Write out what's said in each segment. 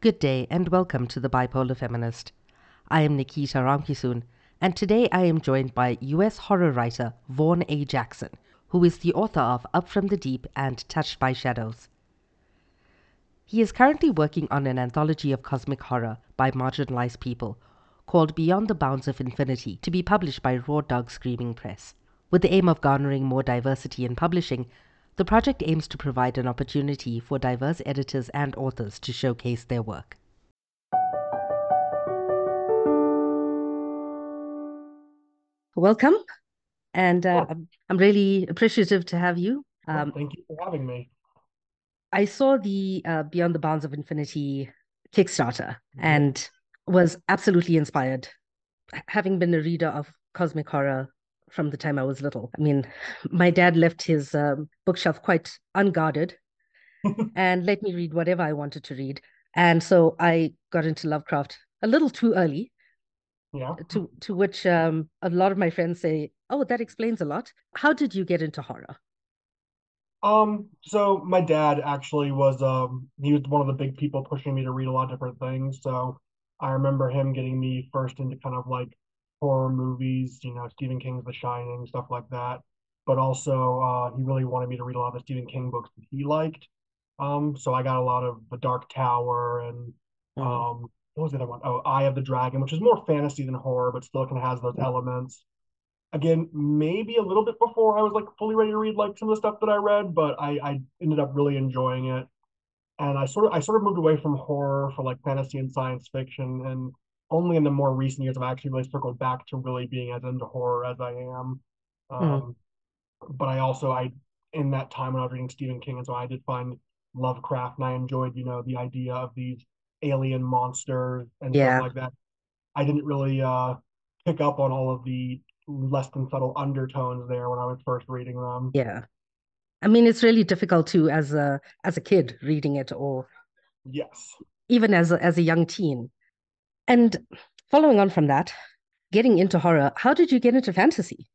Good day and welcome to the Bipolar Feminist. I am Nikita Ramkisoon, and today I am joined by US horror writer Vaughn A. Jackson, who is the author of Up from the Deep and Touched by Shadows. He is currently working on an anthology of cosmic horror by marginalized people called Beyond the Bounds of Infinity to be published by Raw Dog Screaming Press. With the aim of garnering more diversity in publishing, the project aims to provide an opportunity for diverse editors and authors to showcase their work. Welcome, and uh, Oh, I'm I'm really appreciative to have you. Um, thank you for having me. I saw the uh, Beyond the Bounds of Infinity Kickstarter Mhm. and was absolutely inspired. Having been a reader of cosmic horror from the time I was little, I mean, my dad left his um, bookshelf quite unguarded and let me read whatever I wanted to read. And so I got into Lovecraft a little too early, Yeah. to to which um, a lot of my friends say, "Oh, that explains a lot." How did you get into horror? Um, so my dad actually was um he was one of the big people pushing me to read a lot of different things. So I remember him getting me first into kind of like horror movies, you know, Stephen King's The Shining, stuff like that. But also uh he really wanted me to read a lot of the Stephen King books that he liked. Um, so I got a lot of The Dark Tower and Mm, um what was the other one? Oh, Eye of the Dragon, which is more fantasy than horror, but still kind of has those elements. again, maybe a little bit before I was like fully ready to read like some of the stuff that I read, but I, I ended up really enjoying it. And I sort of I sort of moved away from horror for like fantasy and science fiction, and only in the more recent years have I actually really circled back to really being as into horror as I am. mm, Um, but I also I in that time when I was reading Stephen King, and so I did find Lovecraft, and I enjoyed you know the idea of these alien monsters and stuff like that. I didn't really uh pick up on all of the less than subtle undertones there when I was first reading them. yeah. I mean, it's really difficult to as a as a kid reading it, or Yes. even as a, as a young teen. And following on from that, getting into horror, how did you get into fantasy?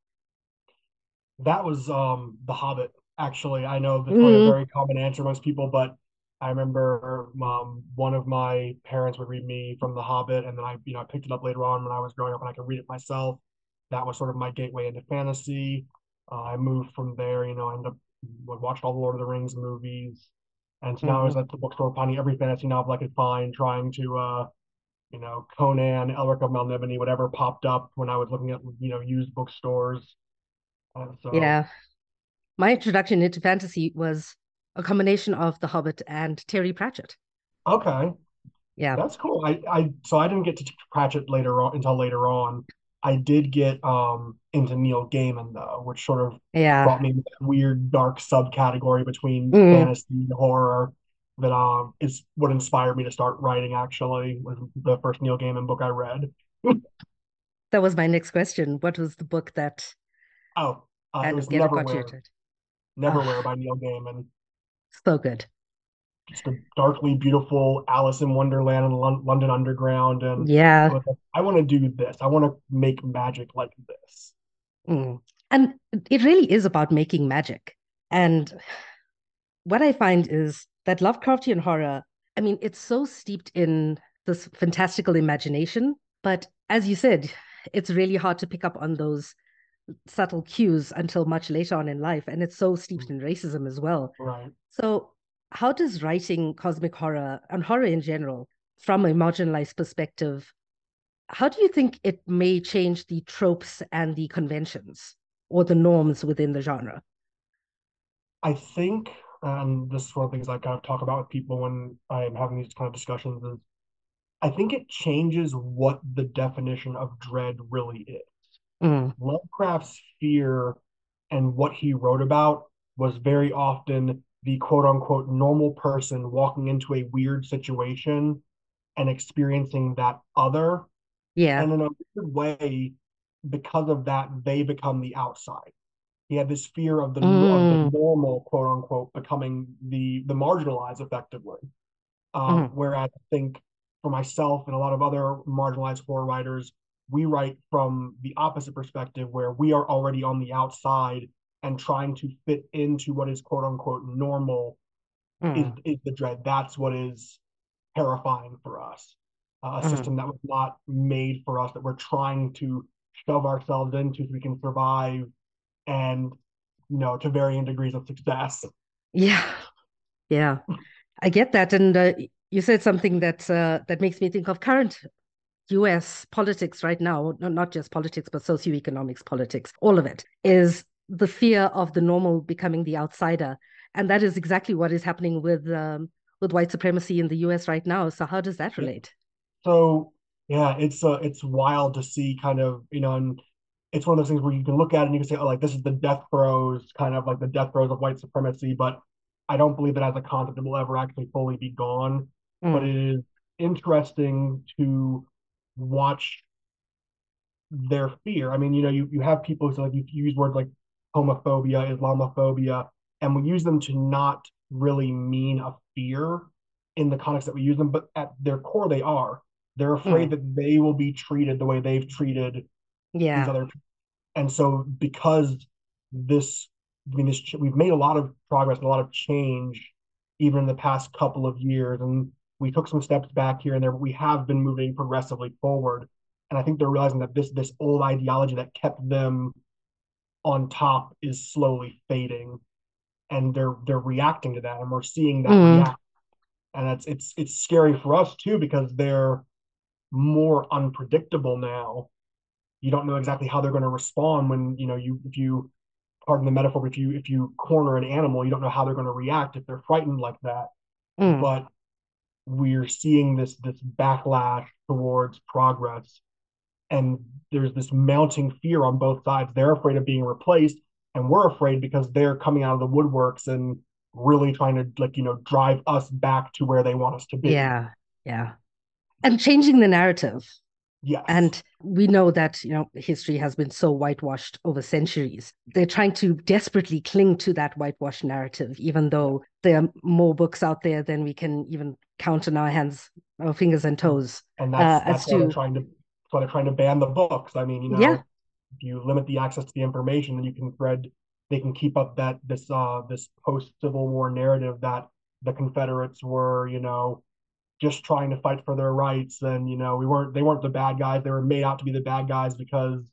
That was um The Hobbit, actually. I know that's probably a Mm, very common answer most people, but I remember um one of my parents would read me from The Hobbit and then I, you know, I picked it up later on when I was growing up and I could read it myself. That was sort of my gateway into fantasy. Uh, I moved from there, you know, I ended up watched all the Lord of the Rings movies. And so now I mm. was at the bookstore finding every fantasy novel I could find, trying to uh you know, Conan, Elric of Melniboné, whatever popped up when I was looking at, you know, used bookstores. Uh, so, Yeah, my introduction into fantasy was a combination of The Hobbit and Terry Pratchett. okay, Yeah, that's cool. I, I, so I didn't get to Pratchett later on until later on. I did get um into Neil Gaiman though, which sort of yeah. brought me into that weird dark subcategory between Mm. fantasy and horror that um is what inspired me to start writing actually was the first Neil Gaiman book I read. That was my next question. What was the book that Oh, uh, it was get got you Neverwhere, it? Neverwhere Ah, by Neil Gaiman. so good. just a darkly beautiful Alice in Wonderland and Lon- London Underground. And Yeah. like, I want to do this. I want to make magic like this. Mm. And it really is about making magic. And what I find is that Lovecraftian horror, I mean, it's so steeped in this fantastical imagination, but as you said, it's really hard to pick up on those subtle cues until much later on in life. And it's so steeped in racism as well. Right. So, how does writing cosmic horror and horror in general, from a marginalized perspective, how do you think it may change the tropes and the conventions or the norms within the genre? I think, and this is one of the things I kind of talk about with people when I'm having these kind of discussions, is I think it changes what the definition of dread really is. Mm, Lovecraft's fear and what he wrote about was very often the quote unquote normal person walking into a weird situation and experiencing that other yeah. and in a weird way, because of that, they become the outside. He had this fear of the of the Mm, normal, quote unquote, becoming the the marginalized effectively. Um, mm, whereas I think for myself and a lot of other marginalized horror writers, we write from the opposite perspective where we are already on the outside and trying to fit into what is quote unquote normal is mm, is the dread. That's what is terrifying for us. Uh, a Mhm. system that was not made for us, that we're trying to shove ourselves into so we can survive and, you know, to varying degrees of success. Yeah, yeah, I get that. And uh, you said something that uh, that makes me think of current US politics right now, no- not just politics, but socioeconomics politics, all of it is the fear of the normal becoming the outsider. And that is exactly what is happening with um, with white supremacy in the US right now. So how does that relate? So yeah, it's uh, it's wild to see kind of, you know, and it's one of those things where you can look at it and you can say, oh, like this is the death throes, kind of like the death throes of white supremacy, but I don't believe that as a concept it will ever actually fully be gone. But Mm, it is interesting to watch their fear. I mean, you know, you, you have people who like you use words like homophobia, Islamophobia, and we use them to not really mean a fear in the context that we use them, but at their core they are. They're afraid mm, that they will be treated the way they've treated yeah, other and so because this I mean this we've made a lot of progress and a lot of change even in the past couple of years and we took some steps back here and there but we have been moving progressively forward. And I think they're realizing that this this old ideology that kept them on top is slowly fading and they're they're reacting to that and we're seeing that mm, react. And it's it's it's scary for us too because they're more unpredictable now you don't know exactly how they're going to respond when you know you if you pardon the metaphor but if you if you corner an animal you don't know how they're going to react if they're frightened like that mm, but we're seeing this this backlash towards progress and there's this mounting fear on both sides they're afraid of being replaced and we're afraid because they're coming out of the woodworks and really trying to like you know drive us back to where they want us to be yeah, yeah. And changing the narrative. Yes. And we know that, you know, history has been so whitewashed over centuries. They're trying to desperately cling to that whitewashed narrative, even though there are more books out there than we can even count on our hands, our fingers and toes, and uh, that's as that's why they're to, trying to that's why they're trying to ban the books. I mean you yeah, know if you limit the access to the information, then you can thread they can keep up that this uh this post Civil War narrative that the Confederates were, you know, just trying to fight for their rights and you know, we weren't they weren't the bad guys. They were made out to be the bad guys because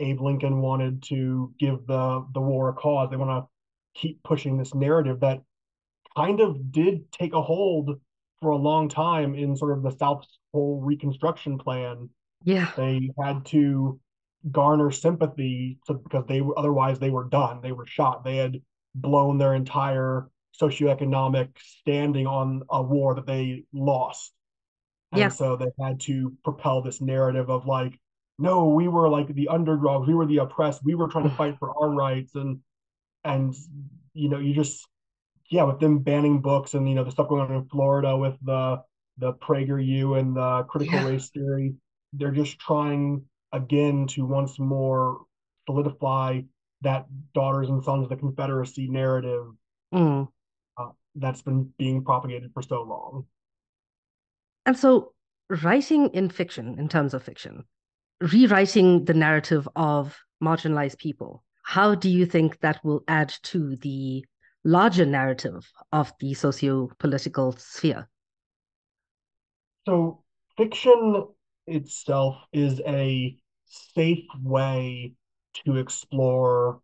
Abe Lincoln wanted to give the the war a cause. They want to keep pushing this narrative that kind of did take a hold for a long time in sort of the South's whole Reconstruction plan yeah, they had to garner sympathy to, because they were otherwise they were done. They were shot. They had blown their entire socioeconomic standing on a war that they lost. And yeah, so they had to propel this narrative of like, no, we were like the underdogs, we were the oppressed, we were trying to fight for our rights. And and you know, you just yeah, with them banning books and you know the stuff going on in Florida with the the PragerU and the critical yeah. race theory, they're just trying again to once more solidify that daughters and sons of the Confederacy narrative Mm. That's been being propagated for so long. And so writing in fiction, in terms of fiction, rewriting the narrative of marginalized people, how do you think that will add to the larger narrative of the socio-political sphere? So fiction itself is a safe way to explore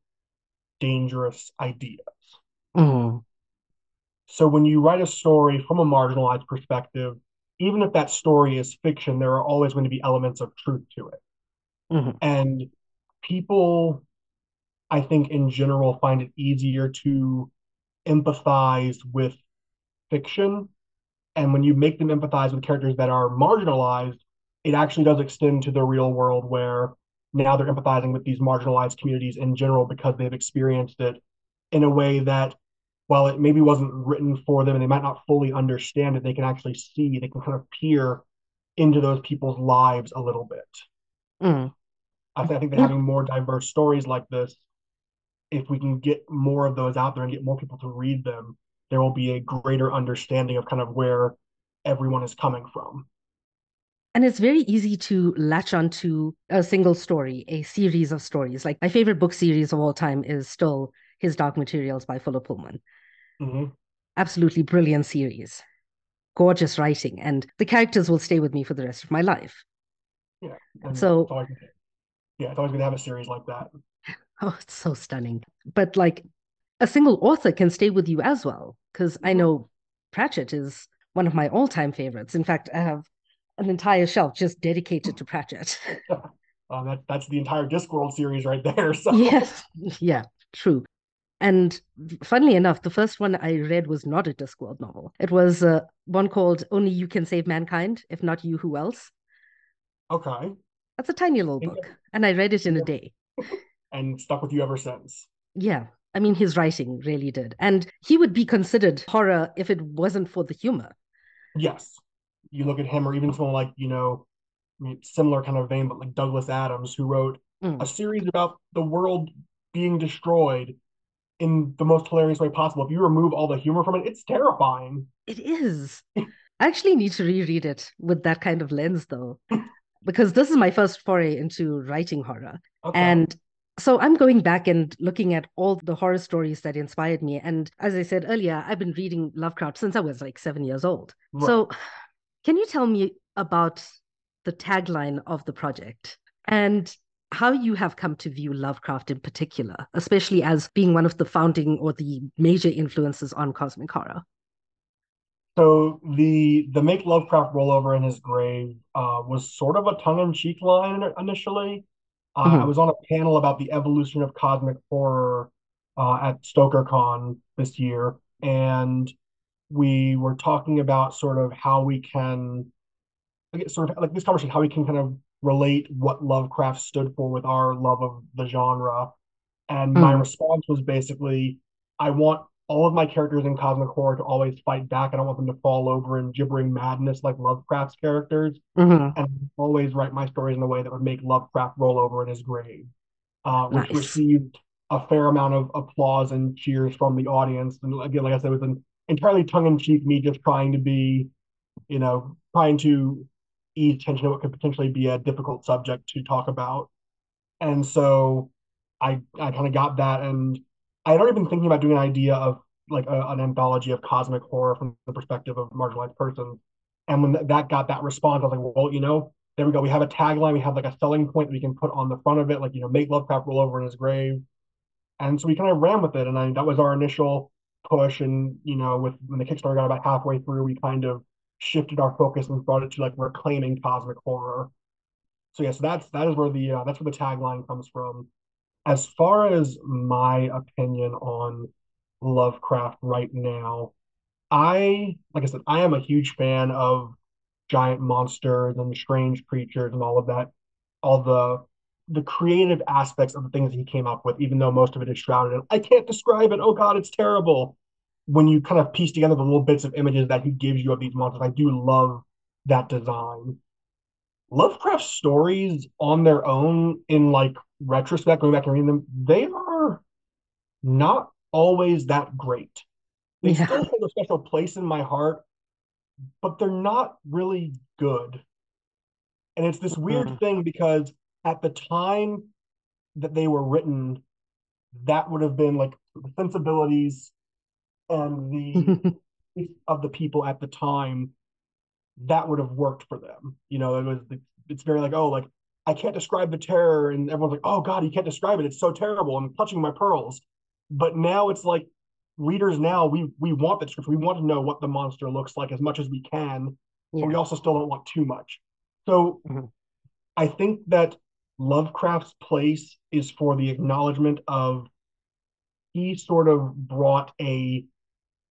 dangerous ideas. Mm, So when you write a story from a marginalized perspective, even if that story is fiction, there are always going to be elements of truth to it. mhm, And people, I think, in general, find it easier to empathize with fiction. And when you make them empathize with characters that are marginalized, it actually does extend to the real world where now they're empathizing with these marginalized communities in general because they've experienced it in a way that while it maybe wasn't written for them and they might not fully understand it, they can actually see, they can kind of peer into those people's lives a little bit. mm. I, th- I think that Yeah. having more diverse stories like this, if we can get more of those out there and get more people to read them, there will be a greater understanding of kind of where everyone is coming from. And it's very easy to latch onto a single story, a series of stories. Like my favorite book series of all time is still His Dark Materials by Philip Pullman. Mm-hmm. Absolutely brilliant series. gorgeous writing, and the characters will stay with me for the rest of my life. Yeah. And So, I yeah, it's always good to have a series like that. oh, it's so stunning. But like a single author can stay with you as well, because I Mhm. know Pratchett is one of my all-time favorites. In fact, I have an entire shelf just dedicated to Pratchett. Uh, that that's the entire Discworld series right there. So Yes, yeah, true. And funnily enough, the first one I read was not a Discworld novel. It was uh, one called Only You Can Save Mankind, If Not You, Who Else? okay, That's a tiny little book, and I read it in a day. and stuck with you ever since. Yeah, I mean, his writing really did. And he would be considered horror if it wasn't for the humor. Yes, you look at him, or even someone like you know, I mean, similar kind of vein, but like Douglas Adams, who wrote Mm. a series about the world being destroyed in the most hilarious way possible. If you remove all the humor from it, it's terrifying. It is. I actually need to reread it with that kind of lens, though, because this is my first foray into writing horror. Okay. And so I'm going back and looking at all the horror stories that inspired me. And as I said earlier, I've been reading Lovecraft since I was like seven years old. Right. So can you tell me about the tagline of the project and how you have come to view Lovecraft in particular, especially as being one of the founding or the major influences on cosmic horror? So the the make Lovecraft roll over in his grave uh, was sort of a tongue-in-cheek line initially. Uh, Mhm. I was on a panel about the evolution of cosmic horror uh, at StokerCon this year, and we were talking about sort of how we can, I guess, sort of like this conversation, how we can kind of relate what Lovecraft stood for with our love of the genre. And my Mm. response was basically, I want all of my characters in cosmic horror to always fight back. I don't want them to fall over in gibbering madness like Lovecraft's characters. Mhm. And always write my stories in a way that would make Lovecraft roll over in his grave, uh, which Nice. received a fair amount of applause and cheers from the audience. And again, like I said, it was an entirely tongue-in-cheek, me just trying to be, you know, trying to ease tension to what could potentially be a difficult subject to talk about. And so I I kind of got that, and I had already been thinking about doing an idea of like a, an anthology of cosmic horror from the perspective of marginalized persons. And when th- that got that response, I was like, well, you know, there we go. We have a tagline, we have like a selling point that we can put on the front of it, like you know, make Lovecraft roll over in his grave. And so we kind of ran with it, and I, that was our initial push. And you know, with when the Kickstarter got about halfway through, we kind of shifted our focus and brought it to like reclaiming cosmic horror. So yes, that's that is where the uh, that's where the tagline comes from. As far as my opinion on Lovecraft right now, I like I said, I am a huge fan of giant monsters and strange creatures and all of that, all the the creative aspects of the things he came up with, even though most of it is shrouded in I can't describe it. Oh God, it's terrible. When you kind of piece together the little bits of images that he gives you of these monsters, I do love that design. Lovecraft stories on their own, in like retrospect, going back and reading them, they are not always that great. They Yeah. still hold a special place in my heart, but they're not really good. And it's this weird Mhm. thing because at the time that they were written, that would have been like the sensibilities and the of the people at the time that would have worked for them. You know, it was it's very like, oh, like I can't describe the terror, and everyone's like, oh God, you can't describe it. It's so terrible. I'm clutching my pearls. But now it's like readers now we we want the description. We want to know what the monster looks like as much as we can, but we also still don't want too much. So Mhm. I think that Lovecraft's place is for the acknowledgement of he sort of brought a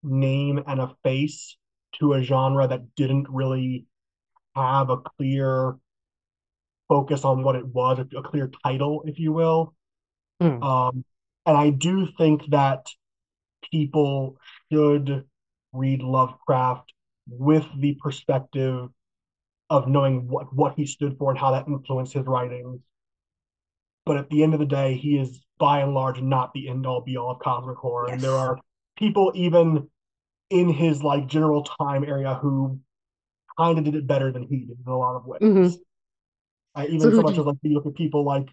name and a face to a genre that didn't really have a clear focus on what it was, a, clear title, if you will. Mm. Um, and I do think that people should read Lovecraft with the perspective of knowing what, what he stood for and how that influenced his writings. But at the end of the day, he is by and large not the end all be all of cosmic horror. And there are people even in his like general time area who kind of did it better than he did in a lot of ways. Mhm. Uh, even So so much do as like you look at people like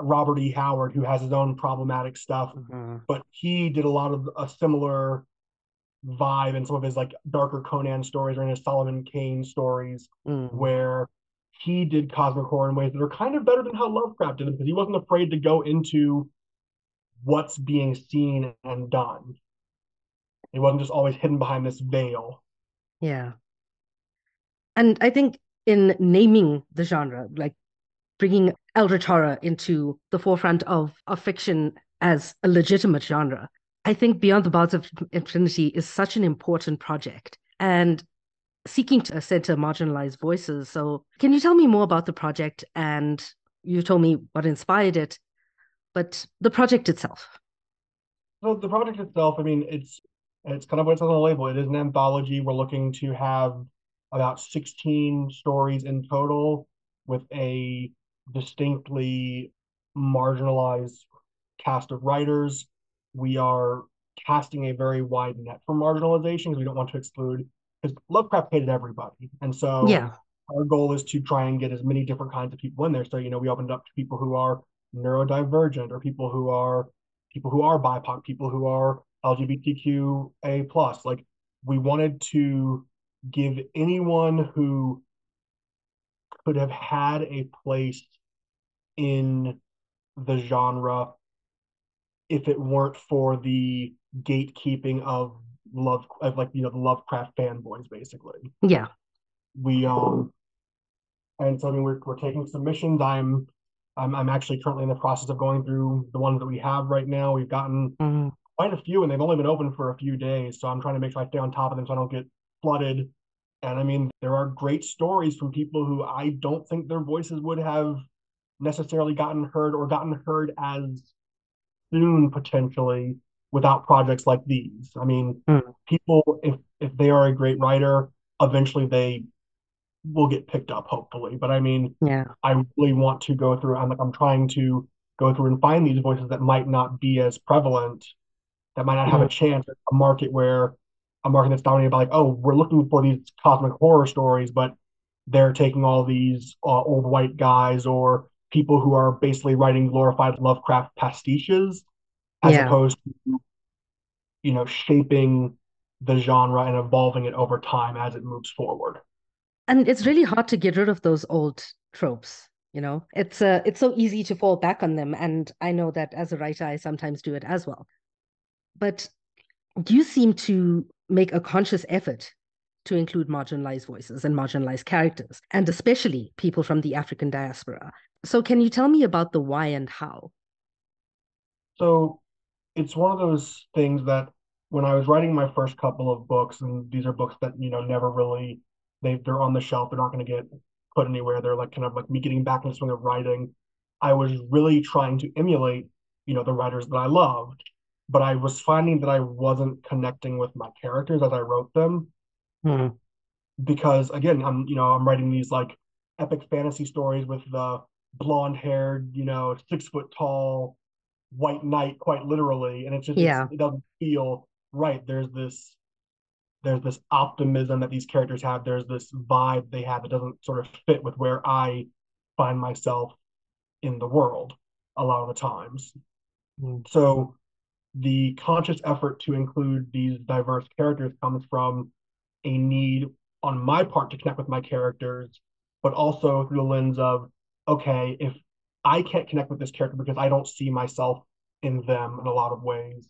Robert E. Howard, who has his own problematic stuff, Mhm. but he did a lot of a similar vibe in some of his like darker Conan stories or in his Solomon Kane stories, Mm. where he did cosmic horror in ways that are kind of better than how Lovecraft did it because he wasn't afraid to go into what's being seen and done. It wasn't just always hidden behind this veil. Yeah. And I think in naming the genre, like bringing Eldritch horror into the forefront of, of fiction as a legitimate genre, I think Beyond the Bounds of Infinity is such an important project and seeking to center marginalized voices. So, can you tell me more about the project? And you told me what inspired it, but the project itself. So the project itself, I mean, it's it's kind of what it says on the label. It is an anthology. We're looking to have about 16 stories in total with a distinctly marginalized cast of writers. We are casting a very wide net for marginalization because we don't want to exclude because Lovecraft hated everybody. And so Yeah. our goal is to try and get as many different kinds of people in there. So, you know, we opened up to people who are neurodivergent or people who are people who are BIPOC, people who are LGBTQA plus. Like we wanted to give anyone who could have had a place in the genre if it weren't for the gatekeeping of love of like you know the Lovecraft fanboys basically. Yeah. We um and so I mean we're we're taking submissions. I'm I'm I'm actually currently in the process of going through the ones that we have right now. We've gotten Mm. Quite a few and they've only been open for a few days. So I'm trying to make sure I stay on top of them so I don't get flooded. And I mean, there are great stories from people who I don't think their voices would have necessarily gotten heard or gotten heard as soon potentially without projects like these. I mean, Mm. people if if they are a great writer, eventually they will get picked up, hopefully. But I mean, Yeah. I really want to go through. I'm like I'm trying to go through and find these voices that might not be as prevalent, that might not have a Mm. chance at a market where a market that's dominated by like, oh, we're looking for these cosmic horror stories, but they're taking all these uh, old white guys or people who are basically writing glorified Lovecraft pastiches, as Yeah. opposed to, you know, shaping the genre and evolving it over time as it moves forward. And it's really hard to get rid of those old tropes, you know? It's uh, it's so easy to fall back on them, and I know that as a writer, I sometimes do it as well. But you seem to make a conscious effort to include marginalized voices and marginalized characters, and especially people from the African diaspora. So can you tell me about the why and how? So it's one of those things that when I was writing my first couple of books, and these are books that, you know, never really they they're on the shelf, they're not going to get put anywhere. They're like kind of like me getting back in the swing of writing. I was really trying to emulate, you know, the writers that I loved, but I was finding that I wasn't connecting with my characters as I wrote them. Mm. because again, I'm, you know, I'm writing these like epic fantasy stories with the blonde haired, you know, six foot tall white knight quite literally and it's just it's, it doesn't feel right. There's this there's this optimism that these characters have. There's this vibe they have that doesn't sort of fit with where i find myself in the world a lot of the times. Mm. so the conscious effort to include these diverse characters comes from a need on my part to connect with my characters but also through the lens of okay if I can't connect with this character because I don't see myself in them in a lot of ways,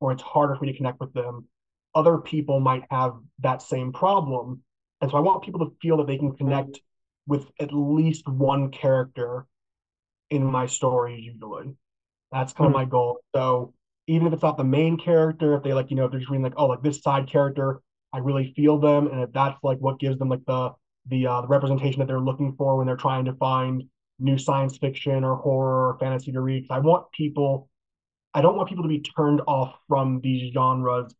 or it's harder for me to connect with them. Other people might have that same problem. And so I want people to feel that they can connect with at least one character in my story, usually. That's kind of Mm. my goal. So even if it's not the main character, if they like, you know, if they're just reading like, oh, like this side character, I really feel them, and if that's like what gives them like the the uh, the representation that they're looking for when they're trying to find new science fiction or horror or fantasy to read. I want people, I don't want people to be turned off from these genres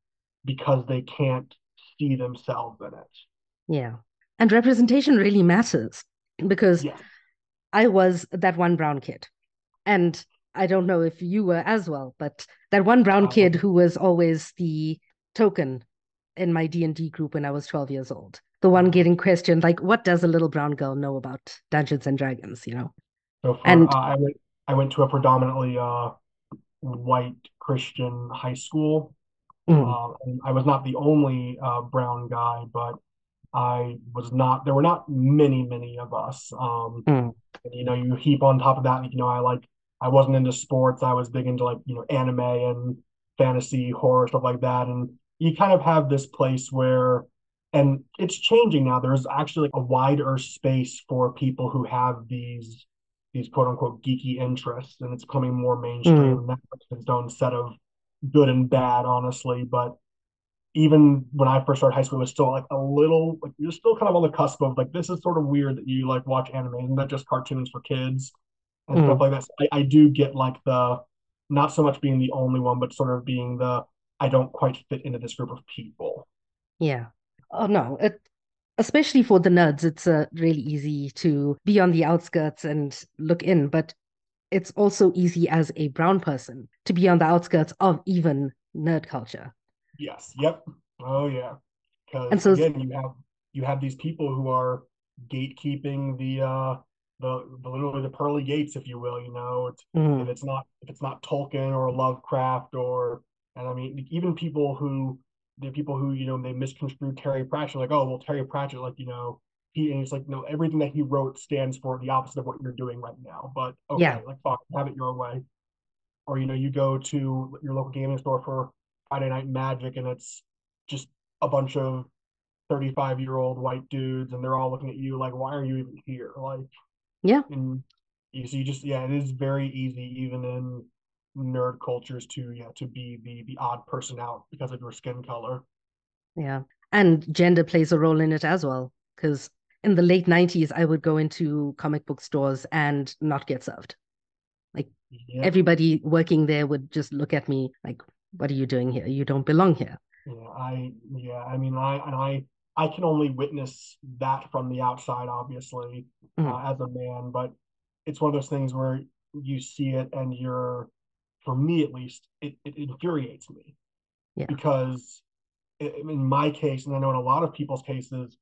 because they can't see themselves in it. Yeah. And representation really matters because. I was that one brown kid. And I don't know if you were as well, but that one brown Uh, kid who was always the token in my D&D group when I was 12 years old. The one getting questioned like what does a little brown girl know about Dungeons and Dragons, you know? So for And uh, I went I went to a predominantly uh white Christian high school, Mm, Uh, and I was not the only uh, brown guy, but I was not. There were not many, many of us. Um, mm, and, you know, you heap on top of that, you know, I like. I wasn't into sports. I was big into like you know anime and fantasy horror stuff like that. And you kind of have this place where, and it's changing now. There's actually like a wider space for people who have these these quote unquote geeky interests, and it's becoming more mainstream. mm. That's its own set of good and bad, honestly. But even when I first started high school, it was still like a little like you're still kind of on the cusp of like this is sort of weird that you like watch anime and not just cartoons for kids and stuff mm. like that. So I, I do get like the not so much being the only one, but sort of being the I don't quite fit into this group of people. Yeah. Oh no, it especially for the nerds, it's uh, really easy to be on the outskirts and look in, but it's also easy as a brown person to be on the outskirts of even nerd culture. Yes. Yep. Oh yeah. And Because so, again, you have you have these people who are gatekeeping the uh the, the literally the pearly gates, if you will. You know, it's, if mm, it's not if it's not Tolkien or Lovecraft or and I mean even people who the people who you know they misconstrued Terry Pratchett like oh well Terry Pratchett like you know he and it's like no everything that he wrote stands for the opposite of what you're doing right now. But yeah, okay, like fuck, have it your way. Or you know you go to your local gaming store for Friday Night Magic and it's just a bunch of 35 year old white dudes and they're all looking at you like why are you even here like yeah, and you so you just yeah it is very easy even in nerd cultures to yeah to be the the odd person out because of your skin color yeah. And gender plays a role in it as well, because in the late 90s, I would go into comic book stores and not get served. Like yep everybody working there would just look at me like, what are you doing here? You don't belong here. yeah i yeah i mean i and i i can only witness that from the outside obviously Mm, uh, as a man but it's one of those things where you see it and you're for me at least it, it infuriates me yeah, because in my case, and I know in a lot of people's cases,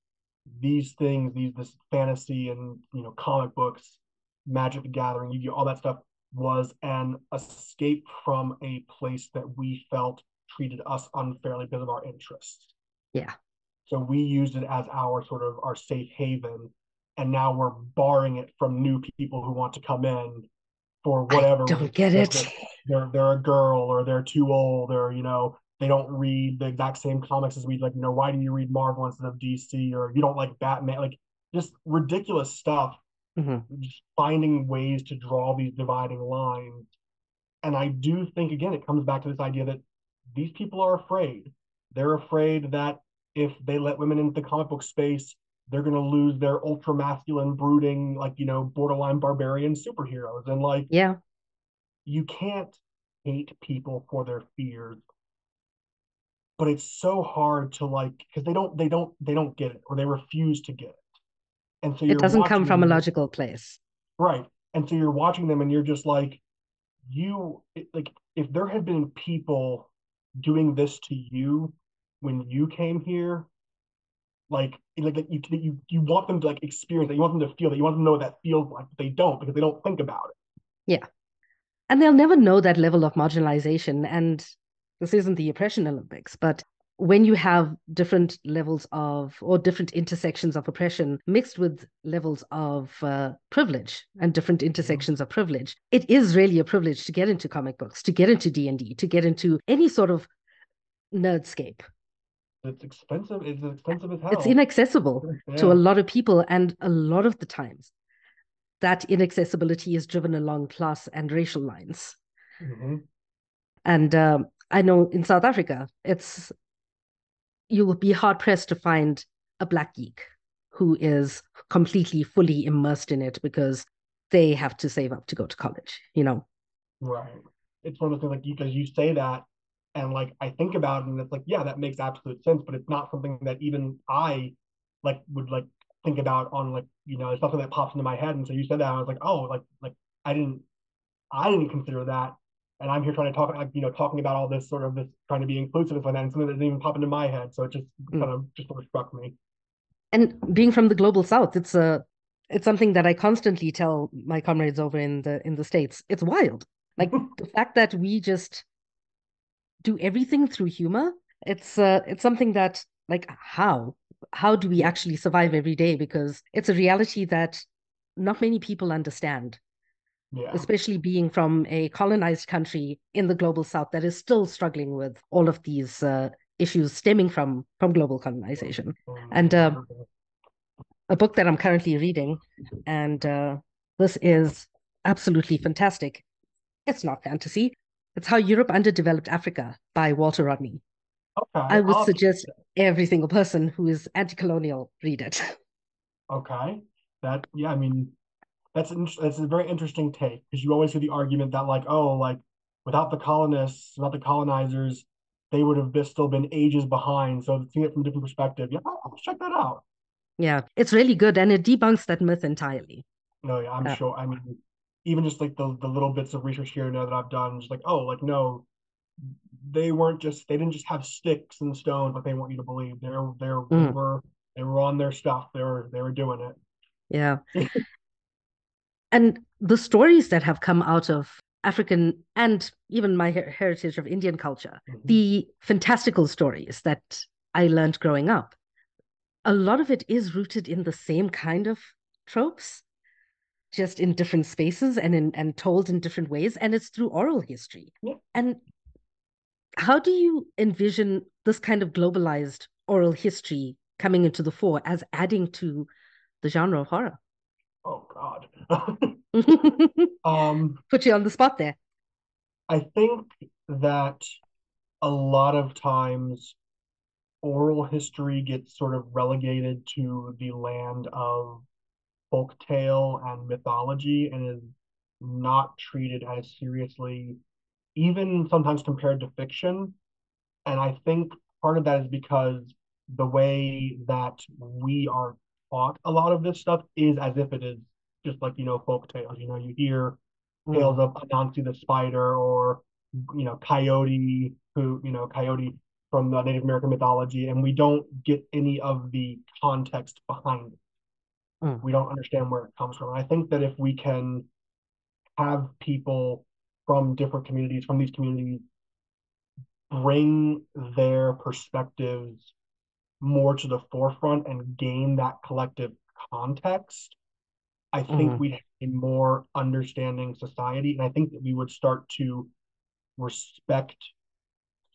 these things, these this fantasy and you know comic books, Magic the Gathering, Yu-Gi-Oh, all that stuff was an escape from a place that we felt treated us unfairly because of our interests. yeah. So we used it as our sort of our safe haven, and now we're barring it from new people who want to come in for I whatever don't reason. get it. they're, they're, a girl or they're too old or, you know, they don't read the exact same comics as we like, you know, why do you read Marvel instead of DC or you don't like Batman? Like just ridiculous stuff, Mhm. just finding ways to draw these dividing lines. And I do think, again, it comes back to this idea that these people are afraid. They're afraid that if they let women into the comic book space, they're going to lose their ultra masculine, brooding, like, you know, borderline barbarian superheroes. And like, Yeah, you can't hate people for their fears but it's so hard to like because they don't they don't they don't get it or they refuse to get it and so it doesn't come from a logical place. right and so you're watching them and you're just like you like if there had been people doing this to you when you came here like like you you you want them to like experience that you want them to feel that you want them to know what that feels like but they don't because they don't think about it. Yeah. And they'll never know that level of marginalization. And this isn't the oppression Olympics, but when you have different levels of or different intersections of oppression mixed with levels of uh, privilege and different intersections of privilege it is really a privilege to get into comic books to get into d&d to get into any sort of nerdscape it's expensive it's expensive as hell. it's inaccessible to a lot of people and a lot of the times that inaccessibility is driven along class and racial lines mm-hmm. and um, i know in south africa it's you will be hard pressed to find a black geek who is completely fully immersed in it because they have to save up to go to college you know Right. It's one of the things like you because you say that and like I think about it and it's like, yeah, that makes absolute sense, but it's not something that even I like would like think about on like, you know, it's something that pops into my head. And so you said that, I was like, oh, like like I didn't I didn't consider that. And I'm here trying to talk like, you know, talking about all this sort of this trying to be inclusive and that, and something that didn't even pop into my head. So it just Mm. kind of just sort of struck me. and being from the global south it's a it's something that i constantly tell my comrades over in the in the states it's wild like the fact that we just do everything through humor. It's uh, it's something that like how how do we actually survive every day? Because it's a reality that not many people understand, Yeah. especially being from a colonized country in the global south that is still struggling with all of these uh, issues stemming from from global colonization. Um, And uh, a book that I'm currently reading, and uh, this is absolutely fantastic. It's not fantasy. It's How Europe Underdeveloped Africa by Walter Rodney. okay. I would I'll suggest every single person who is anti-colonial read it. Okay. That yeah, I mean that's an, that's a very interesting take because you always hear the argument that like, oh, like without the colonists, without the colonizers, they would have still been ages behind. So seeing it from a different perspective, yeah, I'll, I'll check that out. Yeah, it's really good and it debunks that myth entirely. No, yeah, I'm Uh, sure. I mean, even just like the the little bits of research here and there that I've done, just like, oh, like no, they weren't just they didn't just have sticks and stones, but they want you to believe they're they're they Mm. were they were on their stuff. They were they were doing it. Yeah. And the stories that have come out of African and even my her- heritage of Indian culture, Mhm. the fantastical stories that I learned growing up, a lot of it is rooted in the same kind of tropes, just in different spaces and in and told in different ways, and it's through oral history. Yeah. And how do you envision this kind of globalized oral history coming into the fore as adding to the genre of horror? Oh God. Um, Put you on the spot there. I think that a lot of times oral history gets sort of relegated to the land of folktale and mythology and is not treated as seriously, even sometimes compared to fiction. And I think part of that is because the way that we are taught a lot of this stuff is as if it is just like, you know, folk tales. You know, you hear tales Mm, of Anansi the spider or, you know, Coyote, who, you know, Coyote from the Native American mythology, and we don't get any of the context behind it. Mm, We don't understand where it comes from. And I think that if we can have people from different communities, from these communities, bring their perspectives more to the forefront and gain that collective context, I think mhm, we'd have a more understanding society. And I think that we would start to respect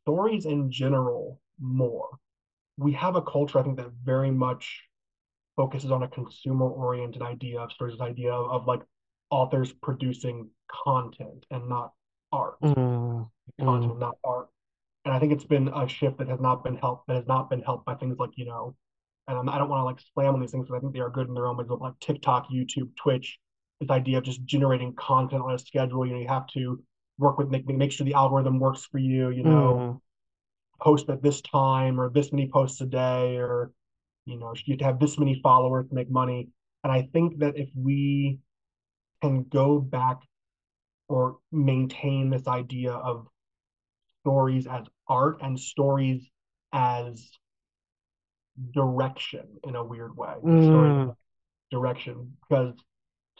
stories in general more. We have a culture, I think, that very much focuses on a consumer oriented idea of stories, idea of, of like authors producing content and not art mm, content, mm. not art. And I think it's been a shift that has not been helped, that has not been helped by things like, you know, and I'm, I don't want to like slam on these things because I think they are good in their own ways, but like TikTok, YouTube, Twitch, this idea of just generating content on a schedule. You know, you have to work with make make sure the algorithm works for you. You know, Mm, post at this time or this many posts a day, or you know, you have to have this many followers to make money. And I think that if we can go back or maintain this idea of stories as art and stories as direction in a weird way. Mm, direction because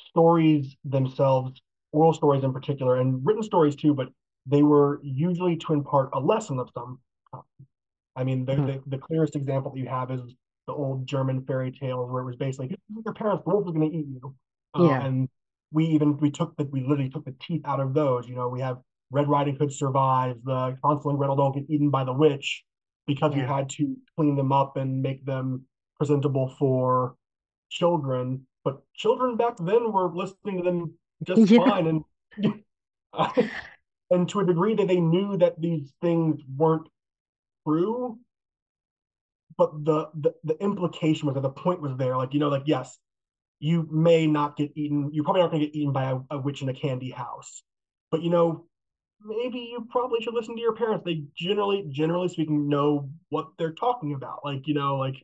stories themselves, oral stories in particular, and written stories too, but they were usually to impart a lesson of some. kind. I mean, the, mm. the, the clearest example that you have is the old German fairy tales where it was basically your parents' wolf is going to eat you, uh, Yeah. and we even we took the we literally took the teeth out of those. You know, we have Red Riding Hood survives, the Hansel and Gretel don't get eaten by the witch because we Yeah. had to clean them up and make them presentable for children. But children back then were listening to them just Yeah. fine, and and to a degree that they knew that these things weren't true but the, the the implication was that the point was there like you know like yes you may not get eaten You probably aren't going to get eaten by a, a witch in a candy house but you know maybe you probably should listen to your parents. They generally generally speaking know what they're talking about like you know like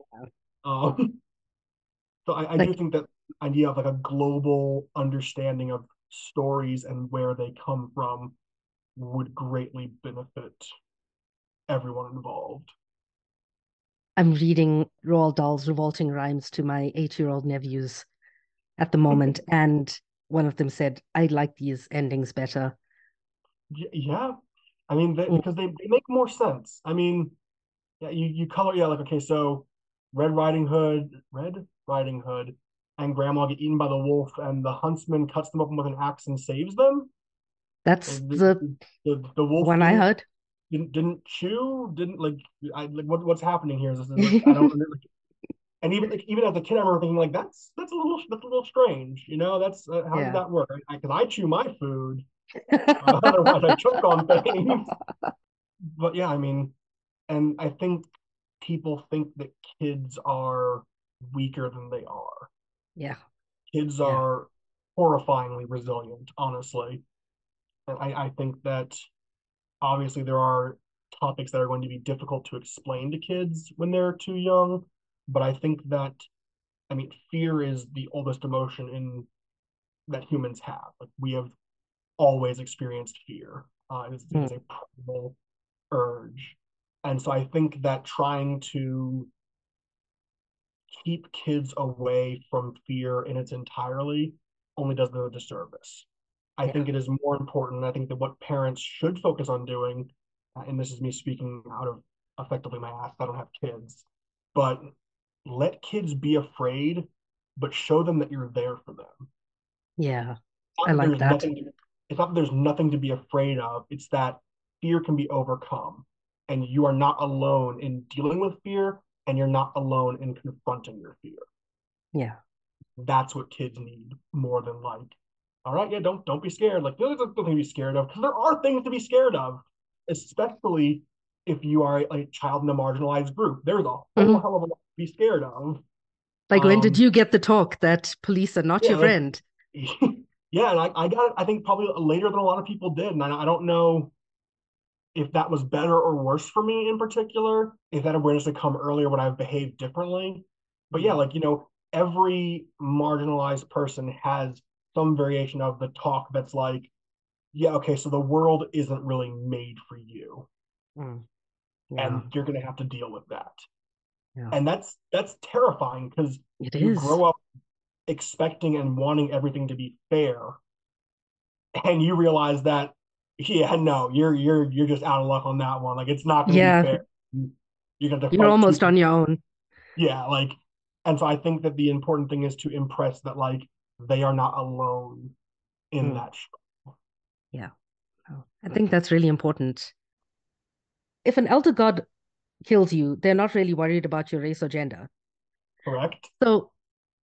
um so i, I do think that idea of like a global understanding of stories and where they come from would greatly benefit everyone involved I'm reading Roald Dahl's Revolting Rhymes to my eight-year-old nephews at the moment, and one of them said, I like these endings better. Yeah I mean, they, Mm. because they, they make more sense. I mean, yeah, you, you color, yeah, like, okay, so Red Riding Hood, Red Riding Hood and Grandma get eaten by the wolf, and the huntsman cuts them open with an axe and saves them. That's The, the the, the wolf one I heard. Didn't didn't chew, didn't like I like what what's happening here is this like I don't and even like even as a kid I remember thinking like that's that's a little that's a little strange, you know, that's uh, how Yeah. did that work? Because I, chew my food, uh, otherwise I choke on things. But yeah, I mean, and I think people think that kids are weaker than they are. Yeah. Kids Yeah. are horrifyingly resilient, honestly. And I, I think that obviously there are topics that are going to be difficult to explain to kids when they're too young. But I think that, I mean, fear is the oldest emotion in that humans have. Like we have always experienced fear. Uh, it is, it is a primal urge. And so I think that trying to keep kids away from fear in its entirely only does them a disservice. I Yeah. think it is more important. I think that what parents should focus on doing, uh, and this is me speaking out of effectively my ass, I don't have kids, but let kids be afraid, but show them that you're there for them. Yeah. I like that. nothing to, it's not that there's nothing to be afraid of. It's that fear can be overcome, and you are not alone in dealing with fear, and you're not alone in confronting your fear. Yeah. That's what kids need more than like, all right, yeah, don't don't be scared. Like there's nothing to be scared of because there are things to be scared of, especially if you are a, a child in a marginalized group. There's a whole Mhm. hell of a lot to be scared of. Like when did Um, you get the talk that police are not yeah, your like- friend? yeah, and I, I got it, I think probably later than a lot of people did. And I, I don't know if that was better or worse for me in particular, if that awareness had come earlier when I've behaved differently. But yeah, like, you know, every marginalized person has some variation of the talk that's like, yeah, okay, so the world isn't really made for you. Mm. Yeah. And you're gonna have to deal with that. Yeah. And that's that's terrifying because you is. grow up expecting and wanting everything to be fair and you realize that yeah no you're you're you're just out of luck on that one like it's not going to Yeah. be fair you're to You're almost on your own. yeah like and so i think that the important thing is to impress that like they are not alone in Mm. that struggle. Oh, I think that's really important. If an elder god kills you, they're not really worried about your race or gender. correct So,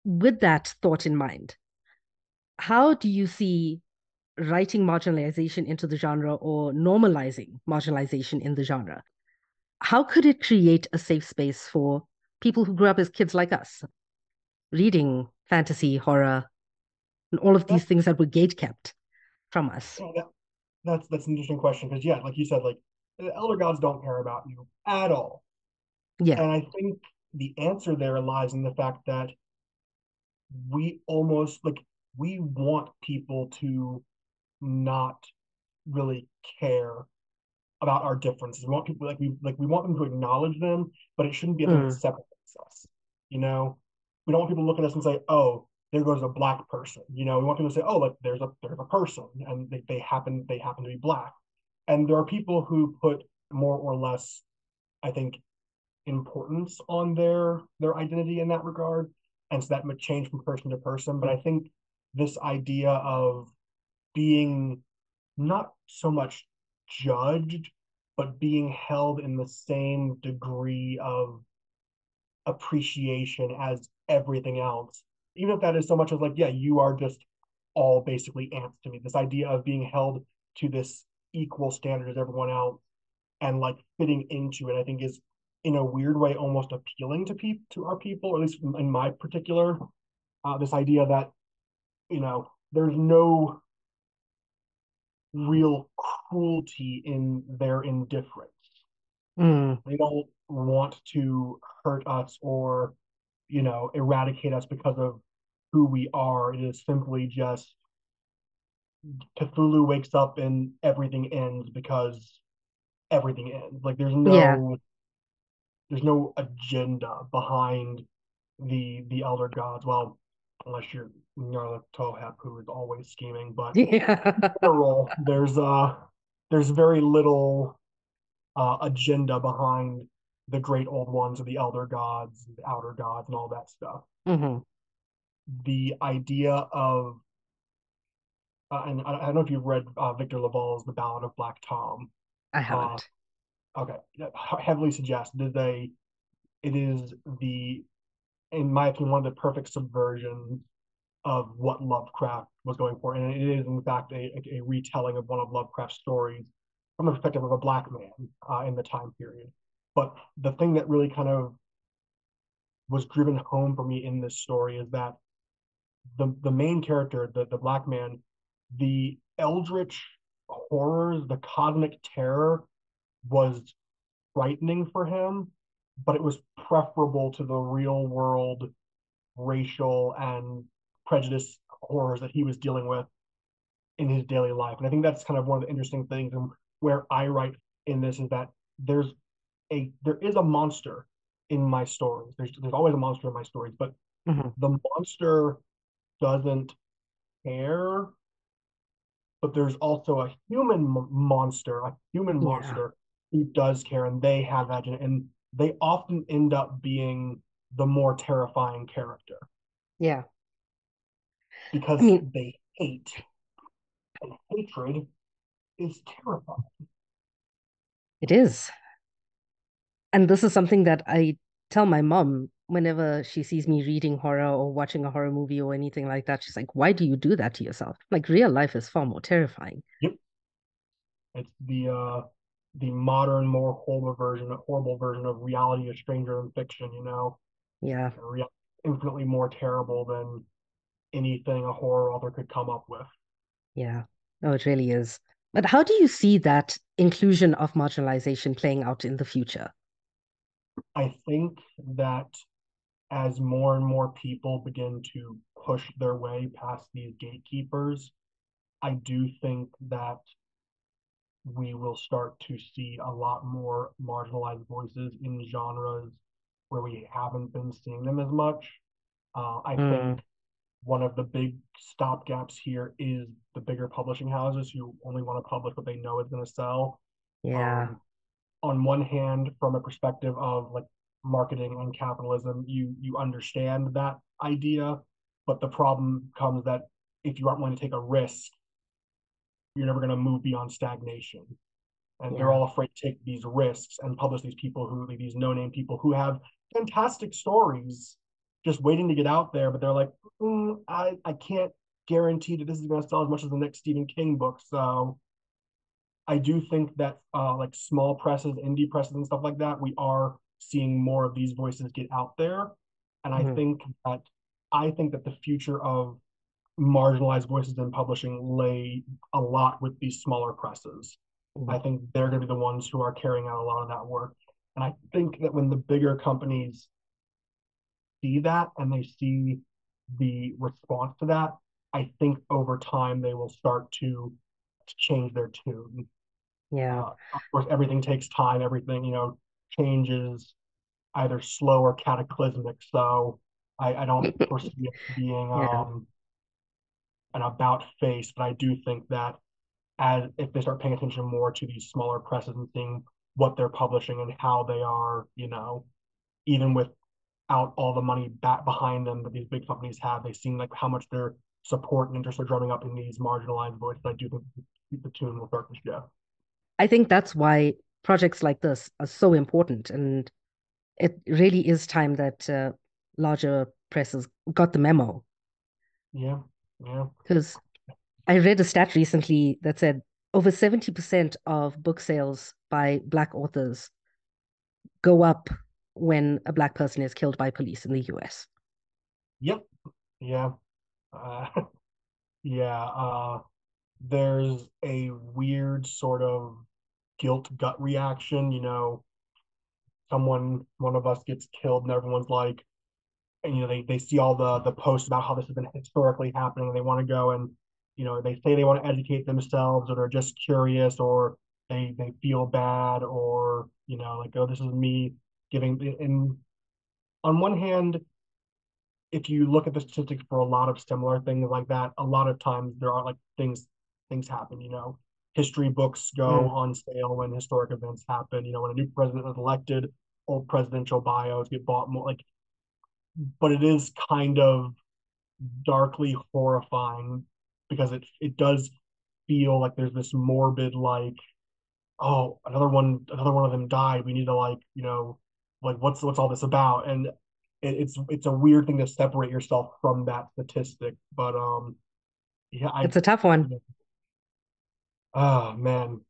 with that thought in mind, how do you see writing marginalization into the genre or normalizing marginalization in the genre? How could it create a safe space for people who grew up as kids like us, reading fantasy, horror, and all of these things that were gatekept from us? Yeah, that, that's that's an interesting question because yeah like you said like the elder gods don't care about you at all Yeah, And I think the answer there lies in the fact that we almost like we want people to not really care about our differences. We want people like we like we want them to acknowledge them, but it shouldn't be a thing that Mm. separates us. You know, we don't want people to look at us and say, "Oh, there goes a black person." You know, we want people to say, "Oh, like there's a there's a person, and they, they happen they happen to be black." And there are people who put more or less, I think, importance on their their identity in that regard, and so that might change from person to person. But I think this idea of being not so much judged, but being held in the same degree of appreciation as everything else, even if that is so much as like, yeah, you are just all basically ants to me. This idea of being held to this equal standard as everyone else and like fitting into it, I think is in a weird way almost appealing to people to our people, or at least in my particular, uh, this idea that you know there's no real cruelty in their indifference. Mm. They don't want to hurt us or, you know, eradicate us because of who we are. It is simply just Cthulhu wakes up and everything ends because everything ends. Like there's no Yeah. there's no agenda behind the the elder gods. Well, unless you're Nyarlathotep, who is always scheming, but Yeah. general, there's uh there's very little uh, agenda behind the great old ones or the elder gods, the outer gods, and all that stuff. Mm-hmm. The idea of uh, and I, I, don't know if you've read uh, Victor LaValle's The Ballad of Black Tom. I haven't. Uh, okay, heavily suggested. It is a, it is the, in my opinion, one of the perfect subversions of what Lovecraft was going for, and it is in fact a, a, a retelling of one of Lovecraft's stories from the perspective of a black man uh, in the time period. But the thing that really kind of was driven home for me in this story is that the the main character, the the black man, the eldritch horrors, the cosmic terror was frightening for him, but it was preferable to the real world racial and prejudice horrors that he was dealing with in his daily life. And I think that's kind of one of the interesting things and where I write in this is that there's a there is a monster in my stories. There's there's always a monster in my stories, but mm-hmm. the monster doesn't care but there's also a human monster, a human yeah. monster who does care, and they have that, and they often end up being the more terrifying character. Yeah, because I mean, they hate, and hatred is terrifying. It is, and this is something that I tell my mom whenever she sees me reading horror or watching a horror movie or anything like that, she's like, "Why do you do that to yourself? Like real life is far more terrifying." Yep, it's the uh, the modern, more horrible version, horrible version of reality is stranger than fiction. You know. Yeah. infinitely more terrible than anything a horror author could come up with. Yeah. No, it really is. But how do you see that inclusion of marginalization playing out in the future? I think that as more and more people begin to push their way past these gatekeepers, I do think that we will start to see a lot more marginalized voices in genres where we haven't been seeing them as much. Uh, I mm. think one of the big stopgaps here is the bigger publishing houses who only want to publish what they know is going to sell. Yeah. Um, on one hand, from a perspective of like marketing and capitalism, you you understand that idea, but the problem comes that if you aren't willing to take a risk, you're never going to move beyond stagnation. And yeah. they're all afraid to take these risks and publish these people who these no-name people who have fantastic stories just waiting to get out there, but they're like, mm, I I can't guarantee that this is going to sell as much as the next Stephen King book. So I do think that uh, like small presses, indie presses, and stuff like that, we are seeing more of these voices get out there. And mm-hmm. I think that I think that the future of marginalized voices in publishing lay a lot with these smaller presses. Mm-hmm. I think they're going to be the ones who are carrying out a lot of that work. And I think that when the bigger companies see that and they see the response to that, I think over time they will start to, to change their tune. Yeah. Uh, of course, everything takes time. Everything, you know, changes either slow or cataclysmic. So I, I don't foresee it being yeah. um, an about face, but I do think that as if they start paying attention more to these smaller presses and seeing what they're publishing and how they are, you know, even without all the money back behind them that these big companies have, they seem like how much their support and interest are drumming up in these marginalized voices. I do think the tune will start to shift. I think that's why projects like this are so important. And it really is time that uh, larger presses got the memo. Yeah, yeah. Because I read a stat recently that said over 70% of book sales by Black authors go up when a Black person is killed by police in the US. Yep. Yeah. Uh, yeah. Uh, there's a weird sort of guilt gut reaction, you know, someone one of us gets killed and everyone's like and you know they, they see all the the posts about how this has been historically happening and they want to go and you know they say they want to educate themselves or they're just curious or they they feel bad or you know like oh this is me giving and on one hand if you look at the statistics for a lot of similar things like that a lot of times there are like things things happen you know history books go Mm. on sale when historic events happen. You know, when a new president is elected, old presidential bios get bought more. Like, but it is kind of darkly horrifying because it it does feel like there's this morbid like oh another one another one of them died we need to like you know like what's what's all this about and it, it's it's a weird thing to separate yourself from that statistic but um yeah I It's a tough one. Oh man.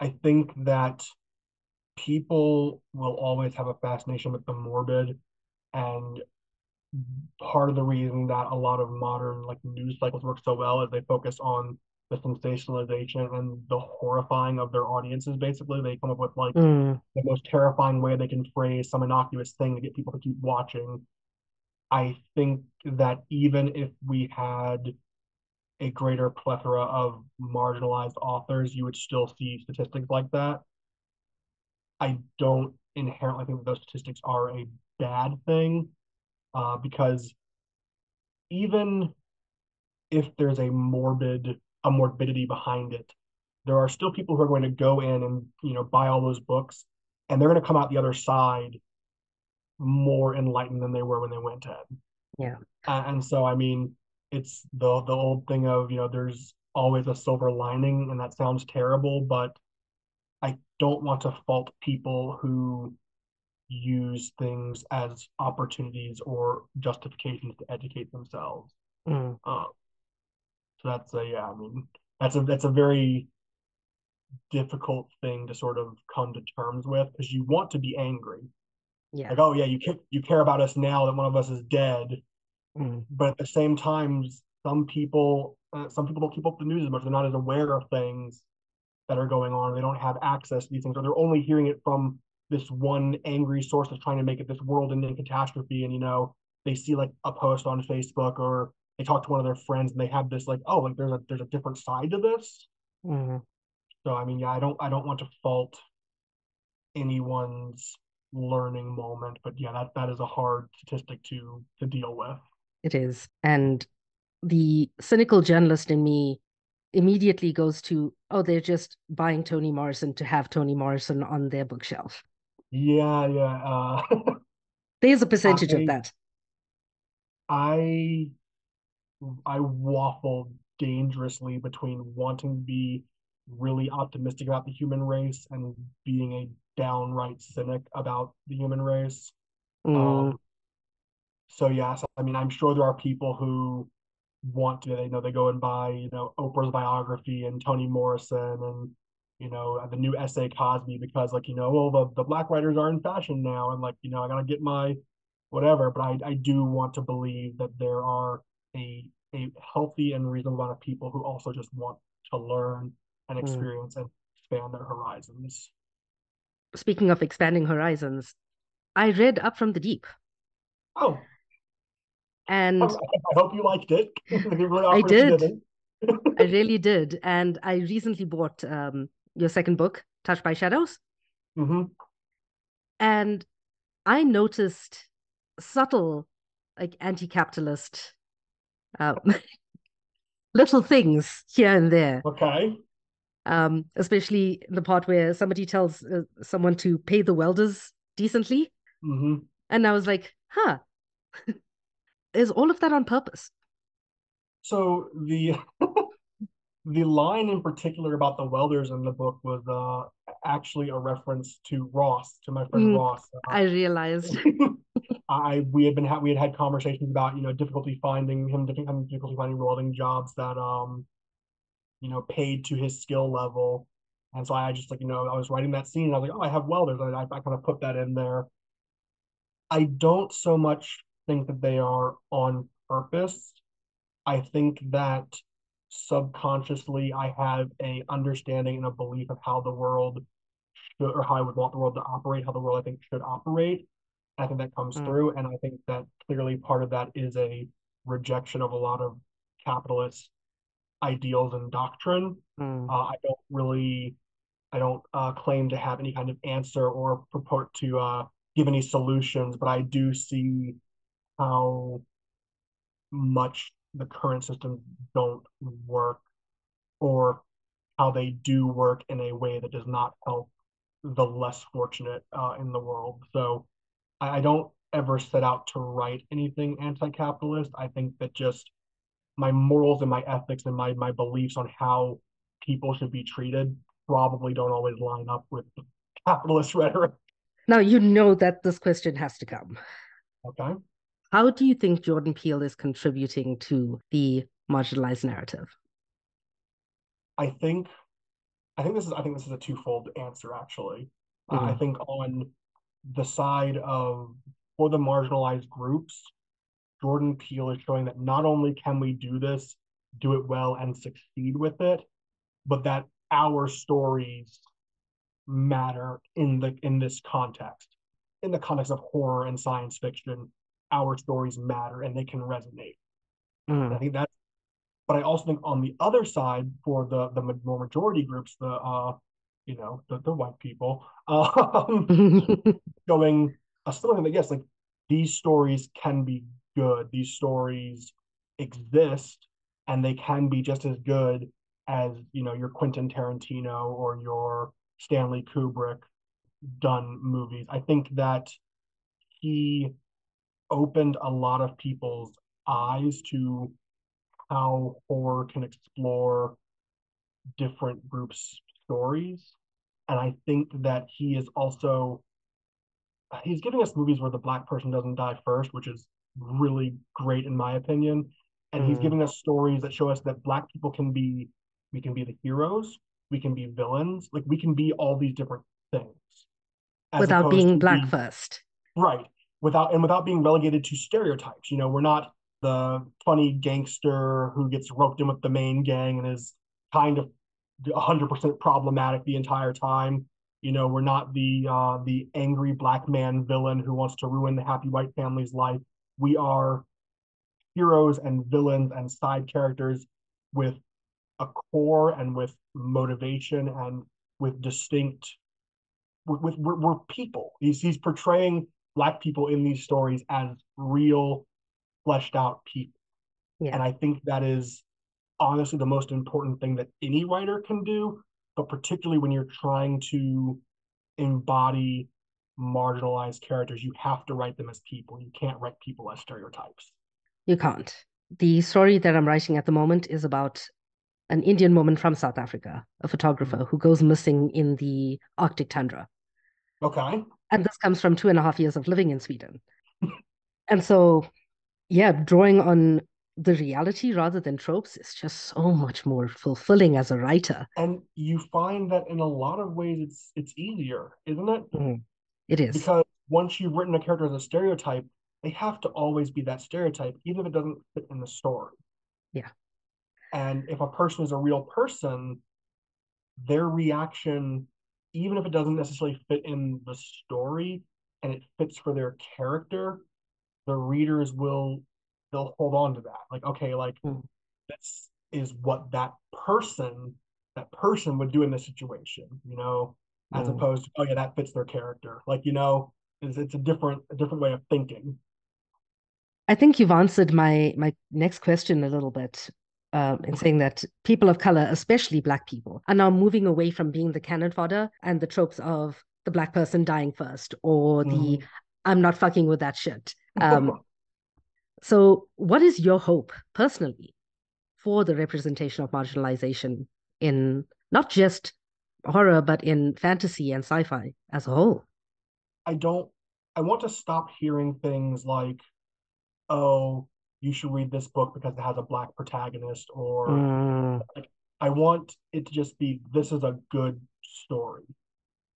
I think that people will always have a fascination with the morbid and part of the reason that a lot of modern like news cycles work so well is they focus on the sensationalization and the horrifying of their audiences basically. They come up with like Mm. the most terrifying way they can phrase some innocuous thing to get people to keep watching. I think that even if we had a greater plethora of marginalized authors you would still see statistics like that i don't inherently think that those statistics are a bad thing uh, because even if there's a morbid a morbidity behind it, there are still people who are going to go in and you know buy all those books, and they're going to come out the other side more enlightened than they were when they went in. Yeah. And, and so I mean, it's the the old thing of you know there's always a silver lining, and that sounds terrible, but I don't want to fault people who use things as opportunities or justifications to educate themselves. Mm. So that's a yeah, I mean that's a that's a very difficult thing to sort of come to terms with because you want to be angry. Yeah. Like, oh yeah, you care you care about us now that one of us is dead, Mm. but at the same time, some people uh, some people don't keep up the news as much. They're not as aware of things that are going on. They don't have access to these things, or they're only hearing it from this one angry source that's trying to make it this world-ending catastrophe. And you know, they see like a post on Facebook or they talk to one of their friends and they have this like, oh, like there's a there's a different side to this. Mm. So I mean, yeah, I don't I don't want to fault anyone's learning moment, but yeah, that that is a hard statistic to to deal with. It is. And the cynical journalist in me immediately goes to, oh, they're just buying Toni Morrison to have Toni Morrison on their bookshelf. Yeah, yeah. Uh, There's a percentage I- of that. I I waffle dangerously between wanting to be really optimistic about the human race and being a downright cynic about the human race. Mm. Um, so yes, I mean, I'm sure there are people who want to, they know, they go and buy, you know, Oprah's biography and Toni Morrison and, you know, the new essay Cosby because, like, you know, well, the, the black writers are in fashion now, and like, you know, I gotta get my whatever. But I, I do want to believe that there are a a healthy and reasonable amount of people who also just want to learn and Mm. experience and expand their horizons. Speaking of expanding horizons, I read Up from the Deep, Oh, and I I hope you liked it. It'd be really I awkward if you did. I really did. And I recently bought um, your second book, Touched by Shadows, Mhm. and I noticed subtle, like anti-capitalist um, little things here and there. Okay. Um, especially the part where somebody tells uh, someone to pay the welders decently, hmm and I was like, huh, is all of that on purpose? So the the line in particular about the welders in the book was uh actually a reference to Ross, to my friend Mm, Ross. Uh, I realized. I we had been ha we had had conversations about you know difficulty finding him having difficulty finding welding jobs that um you know paid to his skill level, and so I just like you know I was writing that scene and I was like oh I have welders and I, I kind of put that in there. I don't so much think that they are on purpose. I think that subconsciously I have a understanding and a belief of how the world should, or how I would want the world to operate, how the world I think should operate. I think that comes Mm. through, and I think that clearly part of that is a rejection of a lot of capitalist ideals and doctrine. Mm, Uh, I don't really, I don't uh, claim to have any kind of answer or purport to uh, give any solutions, but I do see how much the current systems don't work or how they do work in a way that does not help the less fortunate uh, in the world. So I, I don't ever set out to write anything anti-capitalist. I think that just my morals and my ethics and my my beliefs on how people should be treated probably don't always line up with capitalist rhetoric. Now you know that this question has to come. Okay. How do you think Jordan Peele is contributing to the marginalized narrative? I think I think this is I think this is a twofold answer actually. Mm-hmm. Uh, I mm-hmm. think on the side of for the marginalized groups, Jordan Peele is showing that not only can we do this, do it well and succeed with it, but that our stories matter in the in this context. In the context of horror and science fiction, our stories matter and they can resonate. Mm. I think that's but I also think on the other side, for the the more majority groups, the uh, you know, the, the white people, um, showing a similar thing that yes, like these stories can be good. These stories exist, and they can be just as good as you know your Quentin Tarantino or your Stanley Kubrick done movies. I think that he opened a lot of people's eyes to how horror can explore different groups' stories. And I think that he is also he's giving us movies where the black person doesn't die first, which is really great in my opinion. And mm. he's giving us stories that show us that black people can be we can be the heroes, we can be villains, like we can be all these different things. Without being black first. Right. Without and without being relegated to stereotypes. You know, we're not the funny gangster who gets roped in with the main gang and is kind of 100% problematic the entire time. You know, we're not the uh, the angry black man villain who wants to ruin the happy white family's life. We are heroes and villains and side characters with a core and with motivation and with distinct with, with we're, we're people. He's he's portraying black people in these stories as real fleshed out people. Yeah. And I think that is honestly the most important thing that any writer can do, but particularly when you're trying to embody marginalized characters, you have to write them as people. You can't write people as stereotypes. You can't. The story that I'm writing at the moment is about an Indian woman from South Africa, a photographer mm-hmm. who goes missing in the Arctic tundra. Okay. And this comes from two and a half years of living in Sweden. and so yeah, drawing on the reality rather than tropes is just so much more fulfilling as a writer. And you find that in a lot of ways it's it's easier, isn't it? Mm, it is. Because once you've written a character as a stereotype, they have to always be that stereotype, even if it doesn't fit in the story. Yeah. And if a person is a real person, their reaction, even if it doesn't necessarily fit in the story and it fits for their character, the readers will they'll hold on to that. Like, okay, like mm. this is what that person that person would do in this situation, you know, as mm. opposed to oh yeah, that fits their character. Like, you know, it's, it's a different a different way of thinking. I think you've answered my my next question a little bit um, in saying that people of color, especially Black people, are now moving away from being the cannon fodder and the tropes of the Black person dying first or the mm. I'm not fucking with that shit. Um, so, what is your hope personally for the representation of marginalization in not just horror, but in fantasy and sci fi as a whole? I don't, I want to stop hearing things like, oh, you should read this book because it has a black protagonist, or mm. like, I want it to just be, this is a good story.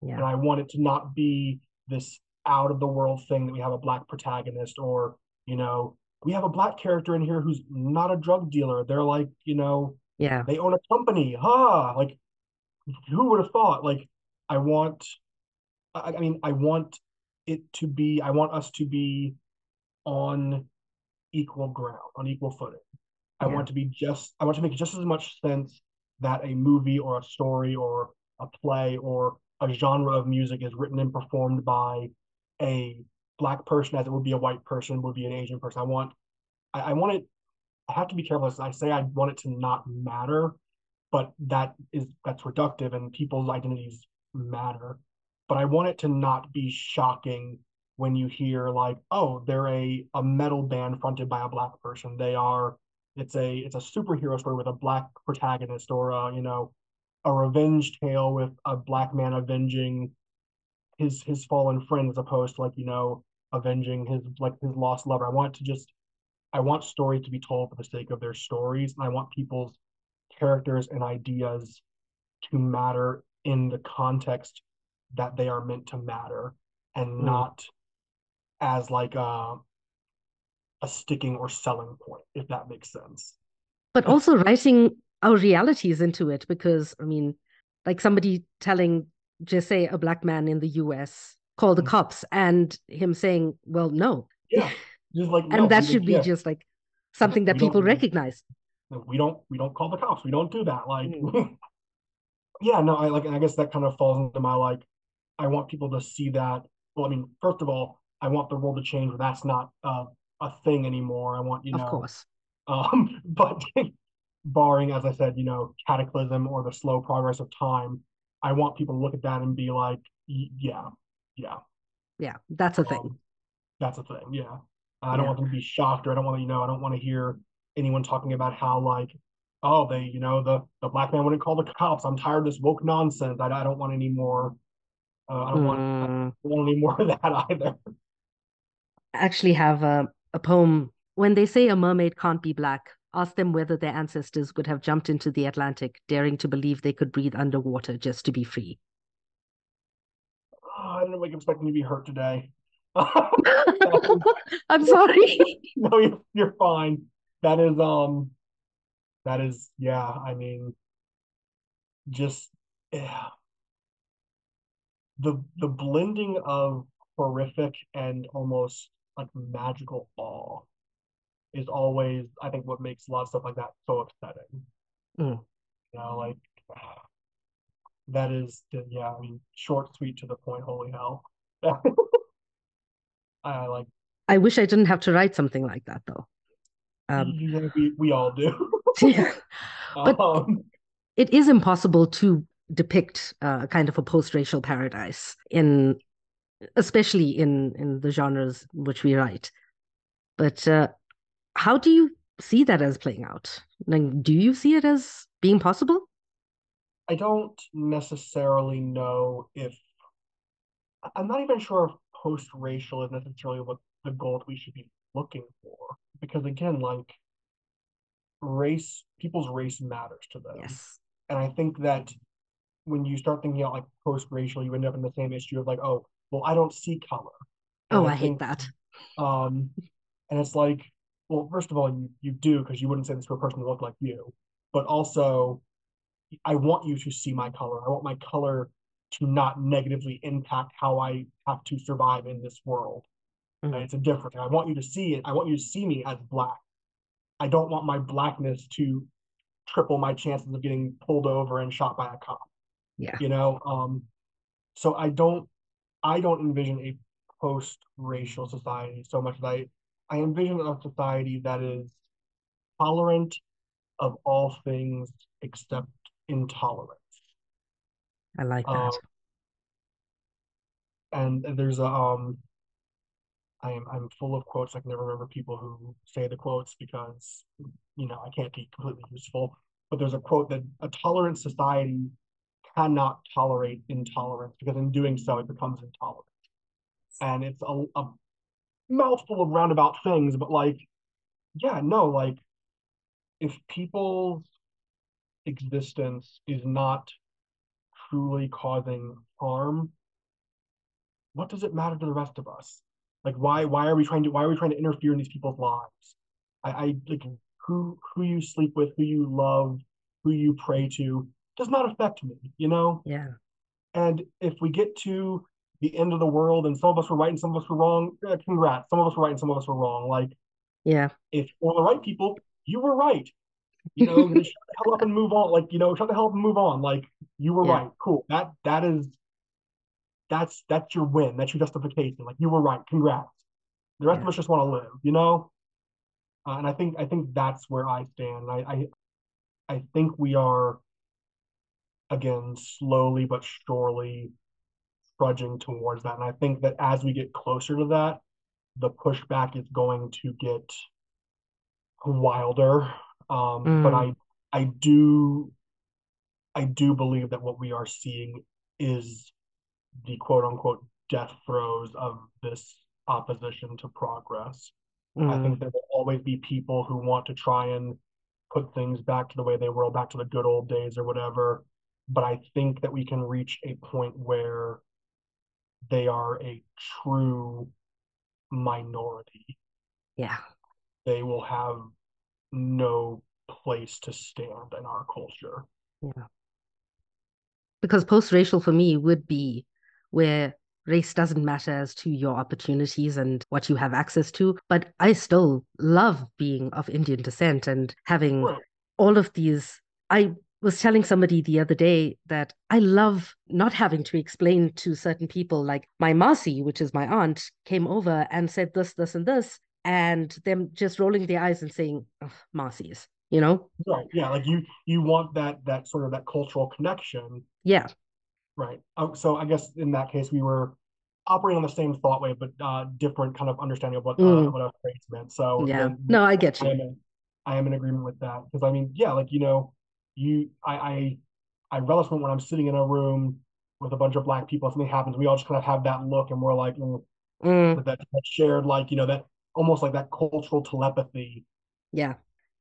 Yeah. And I want it to not be this out of the world thing that we have a black protagonist or you know we have a black character in here who's not a drug dealer they're like you know yeah they own a company huh like who would have thought like i want I, I mean i want it to be i want us to be on equal ground on equal footing i yeah. want to be just i want to make just as much sense that a movie or a story or a play or a genre of music is written and performed by a black person as it would be a white person, would be an Asian person. I want, I, I want it. I have to be careful as I say. I want it to not matter but that is that's reductive and people's identities matter. But I want it to not be shocking when you hear like, oh, they're a, a metal band fronted by a black person. They are it's a it's a superhero story with a black protagonist or a, you know, a revenge tale with a black man avenging his his fallen friend as opposed to like, you know, avenging his like his lost lover. I want to just I want stories to be told for the sake of their stories, and I want people's characters and ideas to matter in the context that they are meant to matter, and mm. not as like a a sticking or selling point, if that makes sense. But also writing our realities into it, because I mean, like somebody telling, just say, a black man in the U.S. call the mm. cops, and him saying, "Well, no." Yeah just like and no, that should be yeah. just like something that people recognize. We don't we don't call the cops. We don't do that. Like mm. yeah, no, I like I guess that kind of falls into my like I want people to see that. Well, I mean, first of all, I want the world to change where that's not uh, a thing anymore. I want, you know, of course. Um, but barring, as I said, you know, cataclysm or the slow progress of time, I want people to look at that and be like, yeah, yeah, yeah, that's a thing. Um, that's a thing. Yeah. I don't yeah. want them to be shocked, or I don't want to, you know, I don't want to hear anyone talking about how like, oh, they, you know, the the black man wouldn't call the cops. I'm tired of this woke nonsense. I, I don't want any more. Uh, I don't mm. want, I don't want any more of that either. I actually have a, a poem. When they say a mermaid can't be black, ask them whether their ancestors would have jumped into the Atlantic, daring to believe they could breathe underwater just to be free. Oh, I didn't like expecting to be hurt today. I'm sorry. no, you're, you're fine. That is um that is yeah, I mean just yeah. The the blending of horrific and almost like magical awe is always I think what makes a lot of stuff like that so upsetting. Mm. You know, like that is yeah, I mean short, sweet to the point, holy hell. I like. I wish I didn't have to write something like that though. Um, we, we all do. but um, it is impossible to depict uh, kind of a post-racial paradise in, especially in in the genres which we write. But uh, how do you see that as playing out? Like, do you see it as being possible? I don't necessarily know if I'm not even sure if post-racial is necessarily what the goal we should be looking for because again like race people's race matters to them yes and i think that when you start thinking about like post-racial you end up in the same issue of like oh well i don't see color and oh i, I think, hate that um and it's like well first of all you you do because you wouldn't say this to a person who looked like you but also i want you to see my color i want my color to not negatively impact how I have to survive in this world. Mm-hmm. It's a different thing. I want you to see it. I want you to see me as black. I don't want my blackness to triple my chances of getting pulled over and shot by a cop. Yeah. You know, um, so I don't I don't envision a post-racial society so much as I I envision a society that is tolerant of all things except intolerance. I like that. Um, and there's a um I'm I'm full of quotes. I can never remember people who say the quotes because you know I can't be completely useful. But there's a quote that a tolerant society cannot tolerate intolerance because in doing so it becomes intolerant. And it's a, a mouthful of roundabout things, but like, yeah, no, like if people's existence is not truly causing harm, what does it matter to the rest of us? Like why why are we trying to why are we trying to interfere in these people's lives? I, I like who who you sleep with, who you love, who you pray to does not affect me, you know? Yeah. And if we get to the end of the world and some of us were right and some of us were wrong, eh, congrats. Some of us were right and some of us were wrong. Like, yeah. If for the right people, you were right. You know, shut the hell up and move on. Like, you know, shut the hell up and move on. Like, you were yeah. right. Cool. That that is that's that's your win. That's your justification. Like you were right. Congrats. The rest yeah. of us just want to live, you know. Uh, and I think I think that's where I stand. I, I I think we are again, slowly but surely trudging towards that. And I think that as we get closer to that, the pushback is going to get wilder. Um, mm. But I I do I do believe that what we are seeing is the quote unquote death throes of this opposition to progress. Mm. I think there will always be people who want to try and put things back to the way they were, back to the good old days or whatever. But I think that we can reach a point where they are a true minority. Yeah. They will have no place to stand in our culture. Yeah. Because post racial for me would be where race doesn't matter as to your opportunities and what you have access to. But I still love being of Indian descent and having right. all of these. I was telling somebody the other day that I love not having to explain to certain people, like my Masi, which is my aunt, came over and said this, this, and this, and them just rolling their eyes and saying, oh, Masis, you know? Right. Yeah. Like you, you want that, that sort of that cultural connection. Yeah. Right. Um, so I guess in that case, we were operating on the same thought wave, but uh, different kind of understanding of what uh, mm. uh, what a phrase meant. So yeah, no, I get you. I am, in, I am in agreement with that because I mean, yeah, like you know, you, I, I, I relish when I'm sitting in a room with a bunch of black people, something happens, we all just kind of have that look, and we're like, mm, mm. that, that shared, like you know, that almost like that cultural telepathy. Yeah,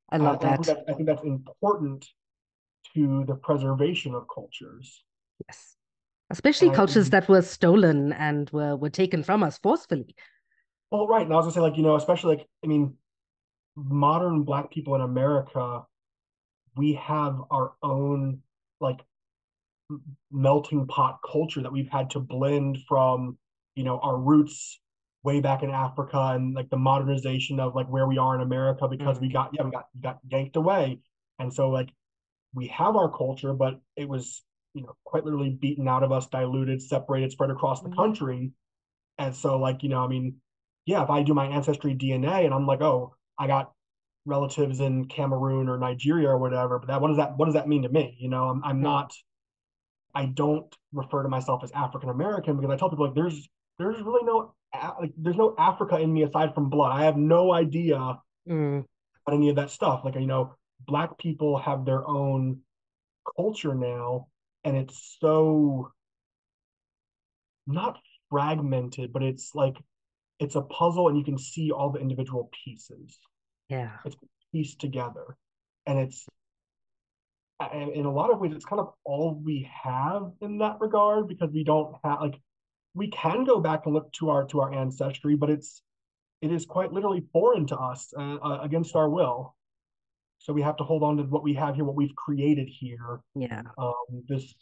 I love that. I think, I think that's important to the preservation of cultures. Yes especially and cultures that were stolen and were, were taken from us forcefully. Well, right. And I was gonna say, like, you know, especially like, I mean, modern black people in America, we have our own like melting pot culture that we've had to blend from, you know, our roots way back in Africa and like the modernization of like where we are in America because mm-hmm. we got yeah, we got got yanked away. And so like we have our culture, but it was you know quite literally beaten out of us, diluted, separated, spread across the mm-hmm. country. And so, like you know, I mean, yeah, if I do my ancestry DNA and I'm like, oh, I got relatives in Cameroon or Nigeria or whatever, but that what does that what does that mean to me? You know, I'm I'm not. I don't refer to myself as African American because I tell people like there's there's really no like there's no Africa in me aside from blood. I have no idea mm. about any of that stuff. Like you know, black people have their own culture now and it's so not fragmented, but it's like it's a puzzle and you can see all the individual pieces. Yeah. It's pieced together. And it's and in a lot of ways it's kind of all we have in that regard because we don't have like we can go back and look to our to our ancestry, but it's it is quite literally foreign to us uh, uh, against our will. So we have to hold on to what we have here, what we've created here. Yeah. Um, this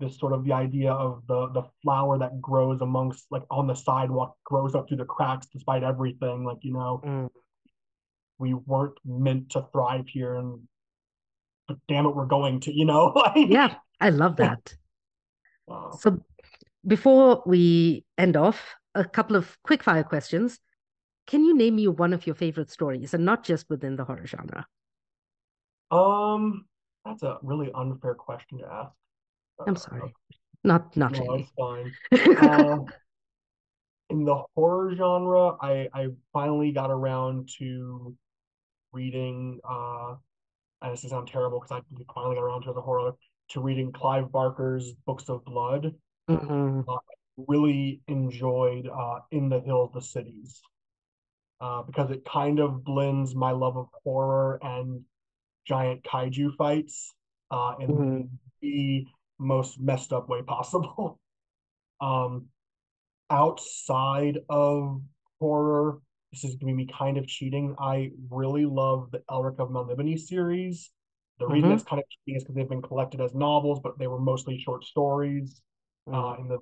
this sort of the idea of the the flower that grows amongst like on the sidewalk grows up through the cracks despite everything. Like you know, mm. We weren't meant to thrive here, and but damn it, we're going to. You know, yeah, I love that. Wow. So before we end off, a couple of quick fire questions. Can you name me one of your favorite stories, and not just within the horror genre? Um, that's a really unfair question to ask. I'm sorry. Not not no, it's fine. uh, in the horror genre, I I finally got around to reading. uh and this is sound terrible because I finally got around to the horror to reading Clive Barker's Books of Blood. Mm-hmm. Uh, really enjoyed uh, In the Hills, the Cities, uh, because it kind of blends my love of horror and giant kaiju fights uh, in mm-hmm. the most messed up way possible. um, outside of horror, this is going to be me kind of cheating. I really love the Elric of Melniboné series. The reason mm-hmm. it's kind of cheating is because they've been collected as novels, but they were mostly short stories mm-hmm. uh, in the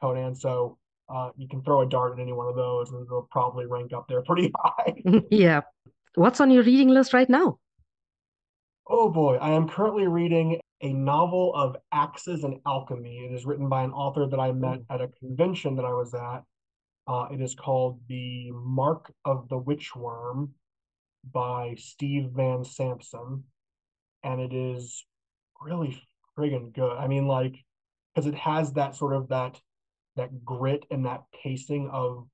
Conan. So uh, you can throw a dart at any one of those, and they'll probably rank up there pretty high. yeah. What's on your reading list right now? Oh boy, I am currently reading a novel of axes and alchemy. It is written by an author that I met at a convention that I was at. Uh, it is called The Mark of the Witchworm by Steve Van Samson. And it is really friggin' good. I mean, like, because it has that sort of that that grit and that pacing of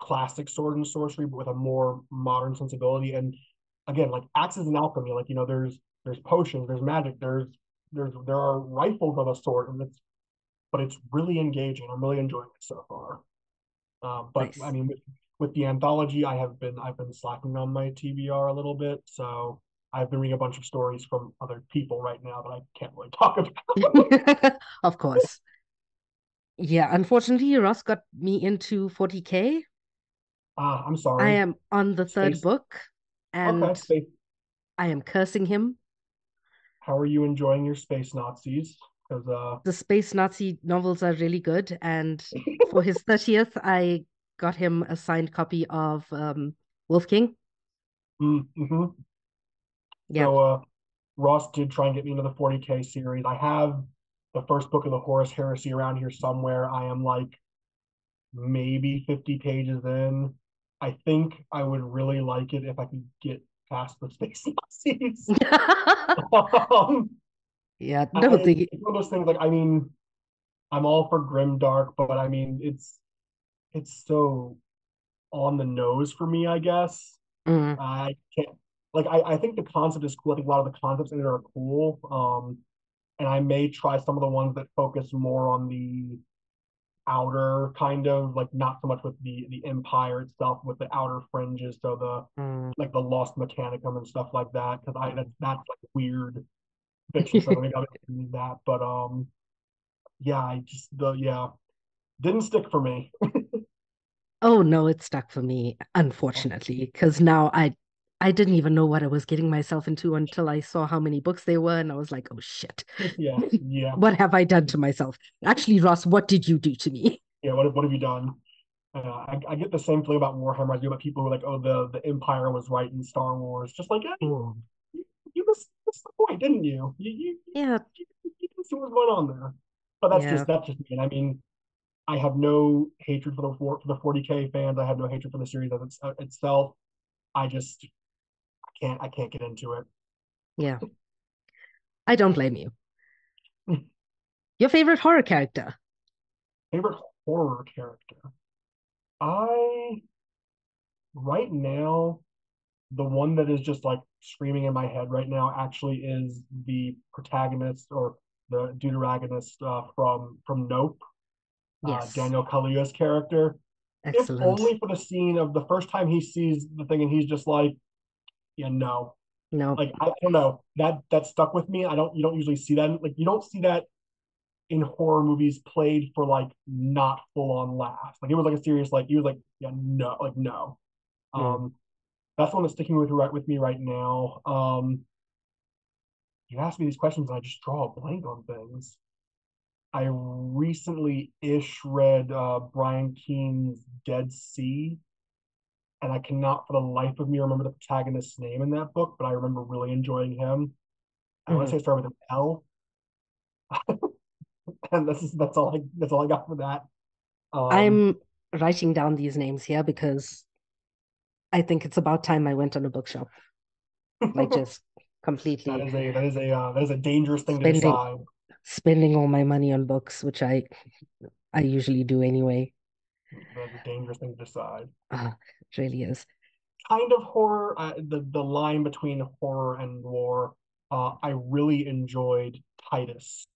classic sword and sorcery, but with a more modern sensibility. And again, like axes and alchemy, like you know, there's there's potions, there's magic, there's there's there are rifles of a sort, and it's but it's really engaging. I'm really enjoying it so far. Um, but Nice. I mean, with, with the anthology, I have been I've been slacking on my TBR a little bit, so I've been reading a bunch of stories from other people right now that I can't really talk about. Of course. Yeah, unfortunately, Ross got me into 40K. Ah, I'm sorry. I am on the third Space. book and space. I am cursing him. How are you enjoying your space Nazis? Because uh, The space Nazi novels are really good. And for his 30th, I got him a signed copy of um, Wolf King. mm, mhm. Yeah. So uh, Ross did try and get me into the 40K series. I have the first book of the Horus Heresy around here somewhere. I am like maybe 50 pages in. I think I would really like it if I could get past the space Nazis. um, Yeah, I, no, the it's one of those things like I mean, I'm all for grim dark, but I mean it's it's so on the nose for me, I guess. mm, I can't like I, I think the concept is cool. I think a lot of the concepts in it are cool. Um, and I may try some of the ones that focus more on the outer kind of like not so much with the the empire itself, with the outer fringes, so the mm. like the lost mechanicum and stuff like that. Because I that's that's like weird fiction stuff. I I'll read that, but um, yeah, I just the yeah didn't stick for me. Oh no, it stuck for me, unfortunately, because now I I didn't even know what I was getting myself into until I saw how many books there were, and I was like, oh shit, yeah, yeah, what have I done to myself? Actually, Ross, what did you do to me? yeah. What what have you done? Uh, I, I get the same feeling about Warhammer I do about people who are like, oh, the the Empire was right in Star Wars. Just like, yeah, missed, the point, didn't you? You you Yeah, you, you didn't see what was going on there. But that's yeah, just that's just me. And I mean, I have no hatred for the for, for the 40k fans. I have no hatred for the series as it's, uh, itself. I just I can't I can't get into it. yeah. I don't blame you. Your favorite horror character? Favorite horror character? I right now the one that is just like screaming in my head right now actually is the protagonist or the deuteragonist uh, from from Nope, uh, Daniel Kaluuya's character. If only for the scene of the first time he sees the thing and he's just like, yeah, no, No, like I don't know that that stuck with me. I don't you don't usually see that like you don't see that in horror movies played for like not full on laughs. Like it was like a serious like he was like yeah no like no. mm. Um, that's the one that's sticking with right with me right now. Um, you ask me these questions and I just draw a blank on things. I recently ish read uh, Brian Keene's Dead Sea, and I cannot for the life of me remember the protagonist's name in that book, but I remember really enjoying him. I want to mhm. say it started with an L, and this is that's all I that's all I got for that. Um, I'm writing down these names here because I think it's about time I went on a bookshop, like just completely is a that is a uh, that is a dangerous thing to spending decide. spending all my money on books, which I I usually do anyway. That is a dangerous thing to decide. Uh, it really is. kind of horror, uh, the the line between horror and noir. Uh, I really enjoyed Titus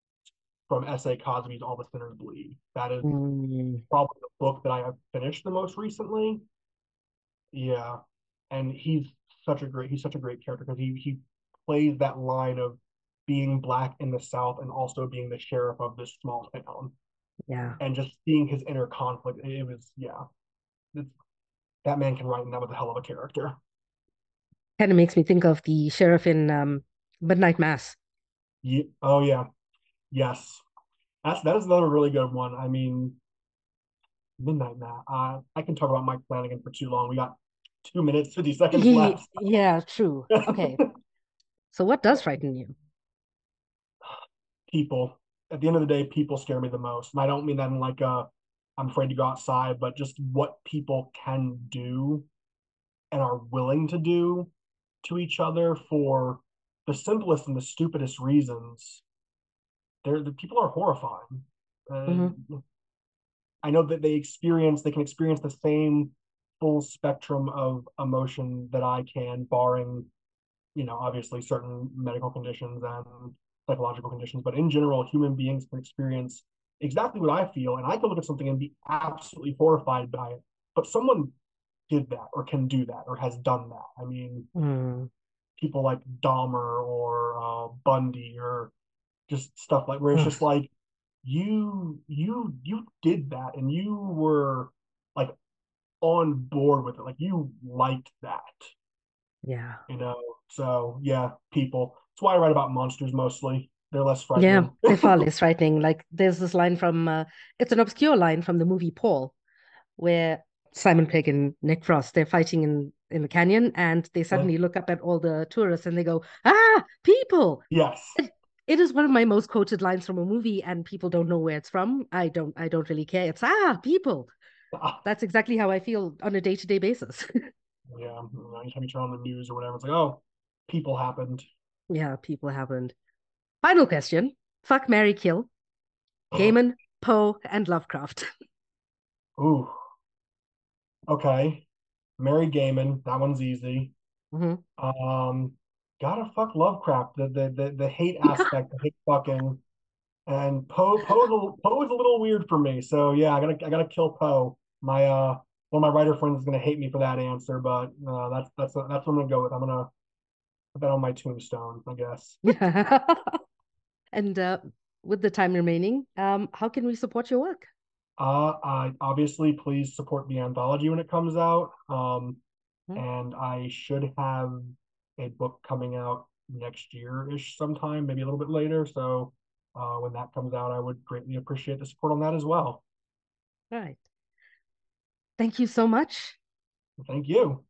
from S.A. Cosby's All the Sinners Bleed. That is Mm, probably the book that I have finished the most recently. Yeah, and he's such a great he's such a great character because he he plays that line of being black in the South and also being the sheriff of this small town yeah. and just seeing his inner conflict. It was yeah, it's, that man can write and that was a hell of a character. Kind of makes me think of the sheriff in um, Midnight Mass. Yeah, oh yeah, yes. That's that is another really good one. I mean, Midnight Mass. Uh, I can talk about Mike Flanagan for too long. We got two minutes, fifty seconds He, left. yeah, true. Okay. So what does frighten you? people. At the end of the day, people scare me the most, and I don't mean that in like a I'm afraid to go outside, but just what people can do and are willing to do to each other for the simplest and the stupidest reasons they're the people are horrifying. And Mm-hmm. I know that they experience they can experience the same full spectrum of emotion that I can, barring, you know, obviously certain medical conditions and psychological conditions. But in general, human beings can experience exactly what I feel, and I can look at something and be absolutely horrified by it. But someone did that or can do that or has done that. I mean, Mm. people like Dahmer or uh, Bundy or just stuff like where it's just like you you you did that and you were like on board with it like you liked that Yeah. you know so yeah people that's why i write about monsters mostly they're less frightening, Yeah, they're far less frightening. Like there's this line from uh, it's an obscure line from the movie Paul, where Simon Pegg and Nick Frost they're fighting in in the canyon, and they suddenly look up at all the tourists and they go, "Ah, people!" yes It is one of my most quoted lines from a movie, and people don't know where it's from. I don't I don't really care. It's ah, people. That's exactly how I feel on a day-to-day basis. yeah anytime you turn on the news or whatever it's like oh people happened Yeah, people happened. Final question. Fuck, Mary kill. Gaiman, Poe, and Lovecraft. ooh okay mary gaiman that one's easy hmm Um, gotta fuck Lovecraft. The the the, the hate aspect, the hate fucking, and Poe Poe is a, Poe is a little weird for me. So yeah, I gotta I gotta kill Poe. My uh one of my writer friends is gonna hate me for that answer, but uh, that's that's that's what I'm gonna go with. I'm gonna put that on my tombstone, I guess. Yeah. And uh, with the time remaining, um, how can we support your work? Uh, I obviously please support the anthology when it comes out. Um, Hmm. and I should have a book coming out next year-ish sometime, maybe a little bit later. So uh, when that comes out, I would greatly appreciate the support on that as well. Right. Thank you so much. Thank you.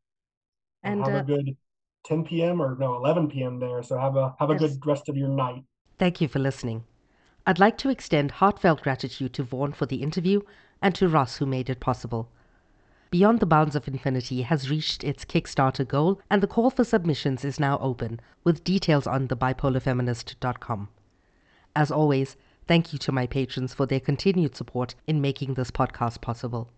And, And have uh, a good 10 p.m. or no 11 p.m. there. So have a have a Yes. good rest of your night. thank you for listening. I'd like to extend heartfelt gratitude to Vaughn for the interview and to Ross who made it possible. Beyond the Bounds of Infinity has reached its Kickstarter goal, and the call for submissions is now open, with details on thebipolarfeminist.com. As always, thank you to my patrons for their continued support in making this podcast possible.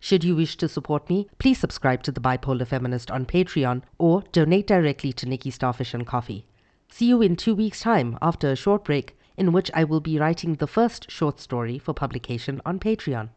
Should you wish to support me, please subscribe to The Bipolar Feminist on Patreon or donate directly to Nikki Starfish and Coffee. See you in two weeks' time after a short break in which I will be writing the first short story for publication on Patreon.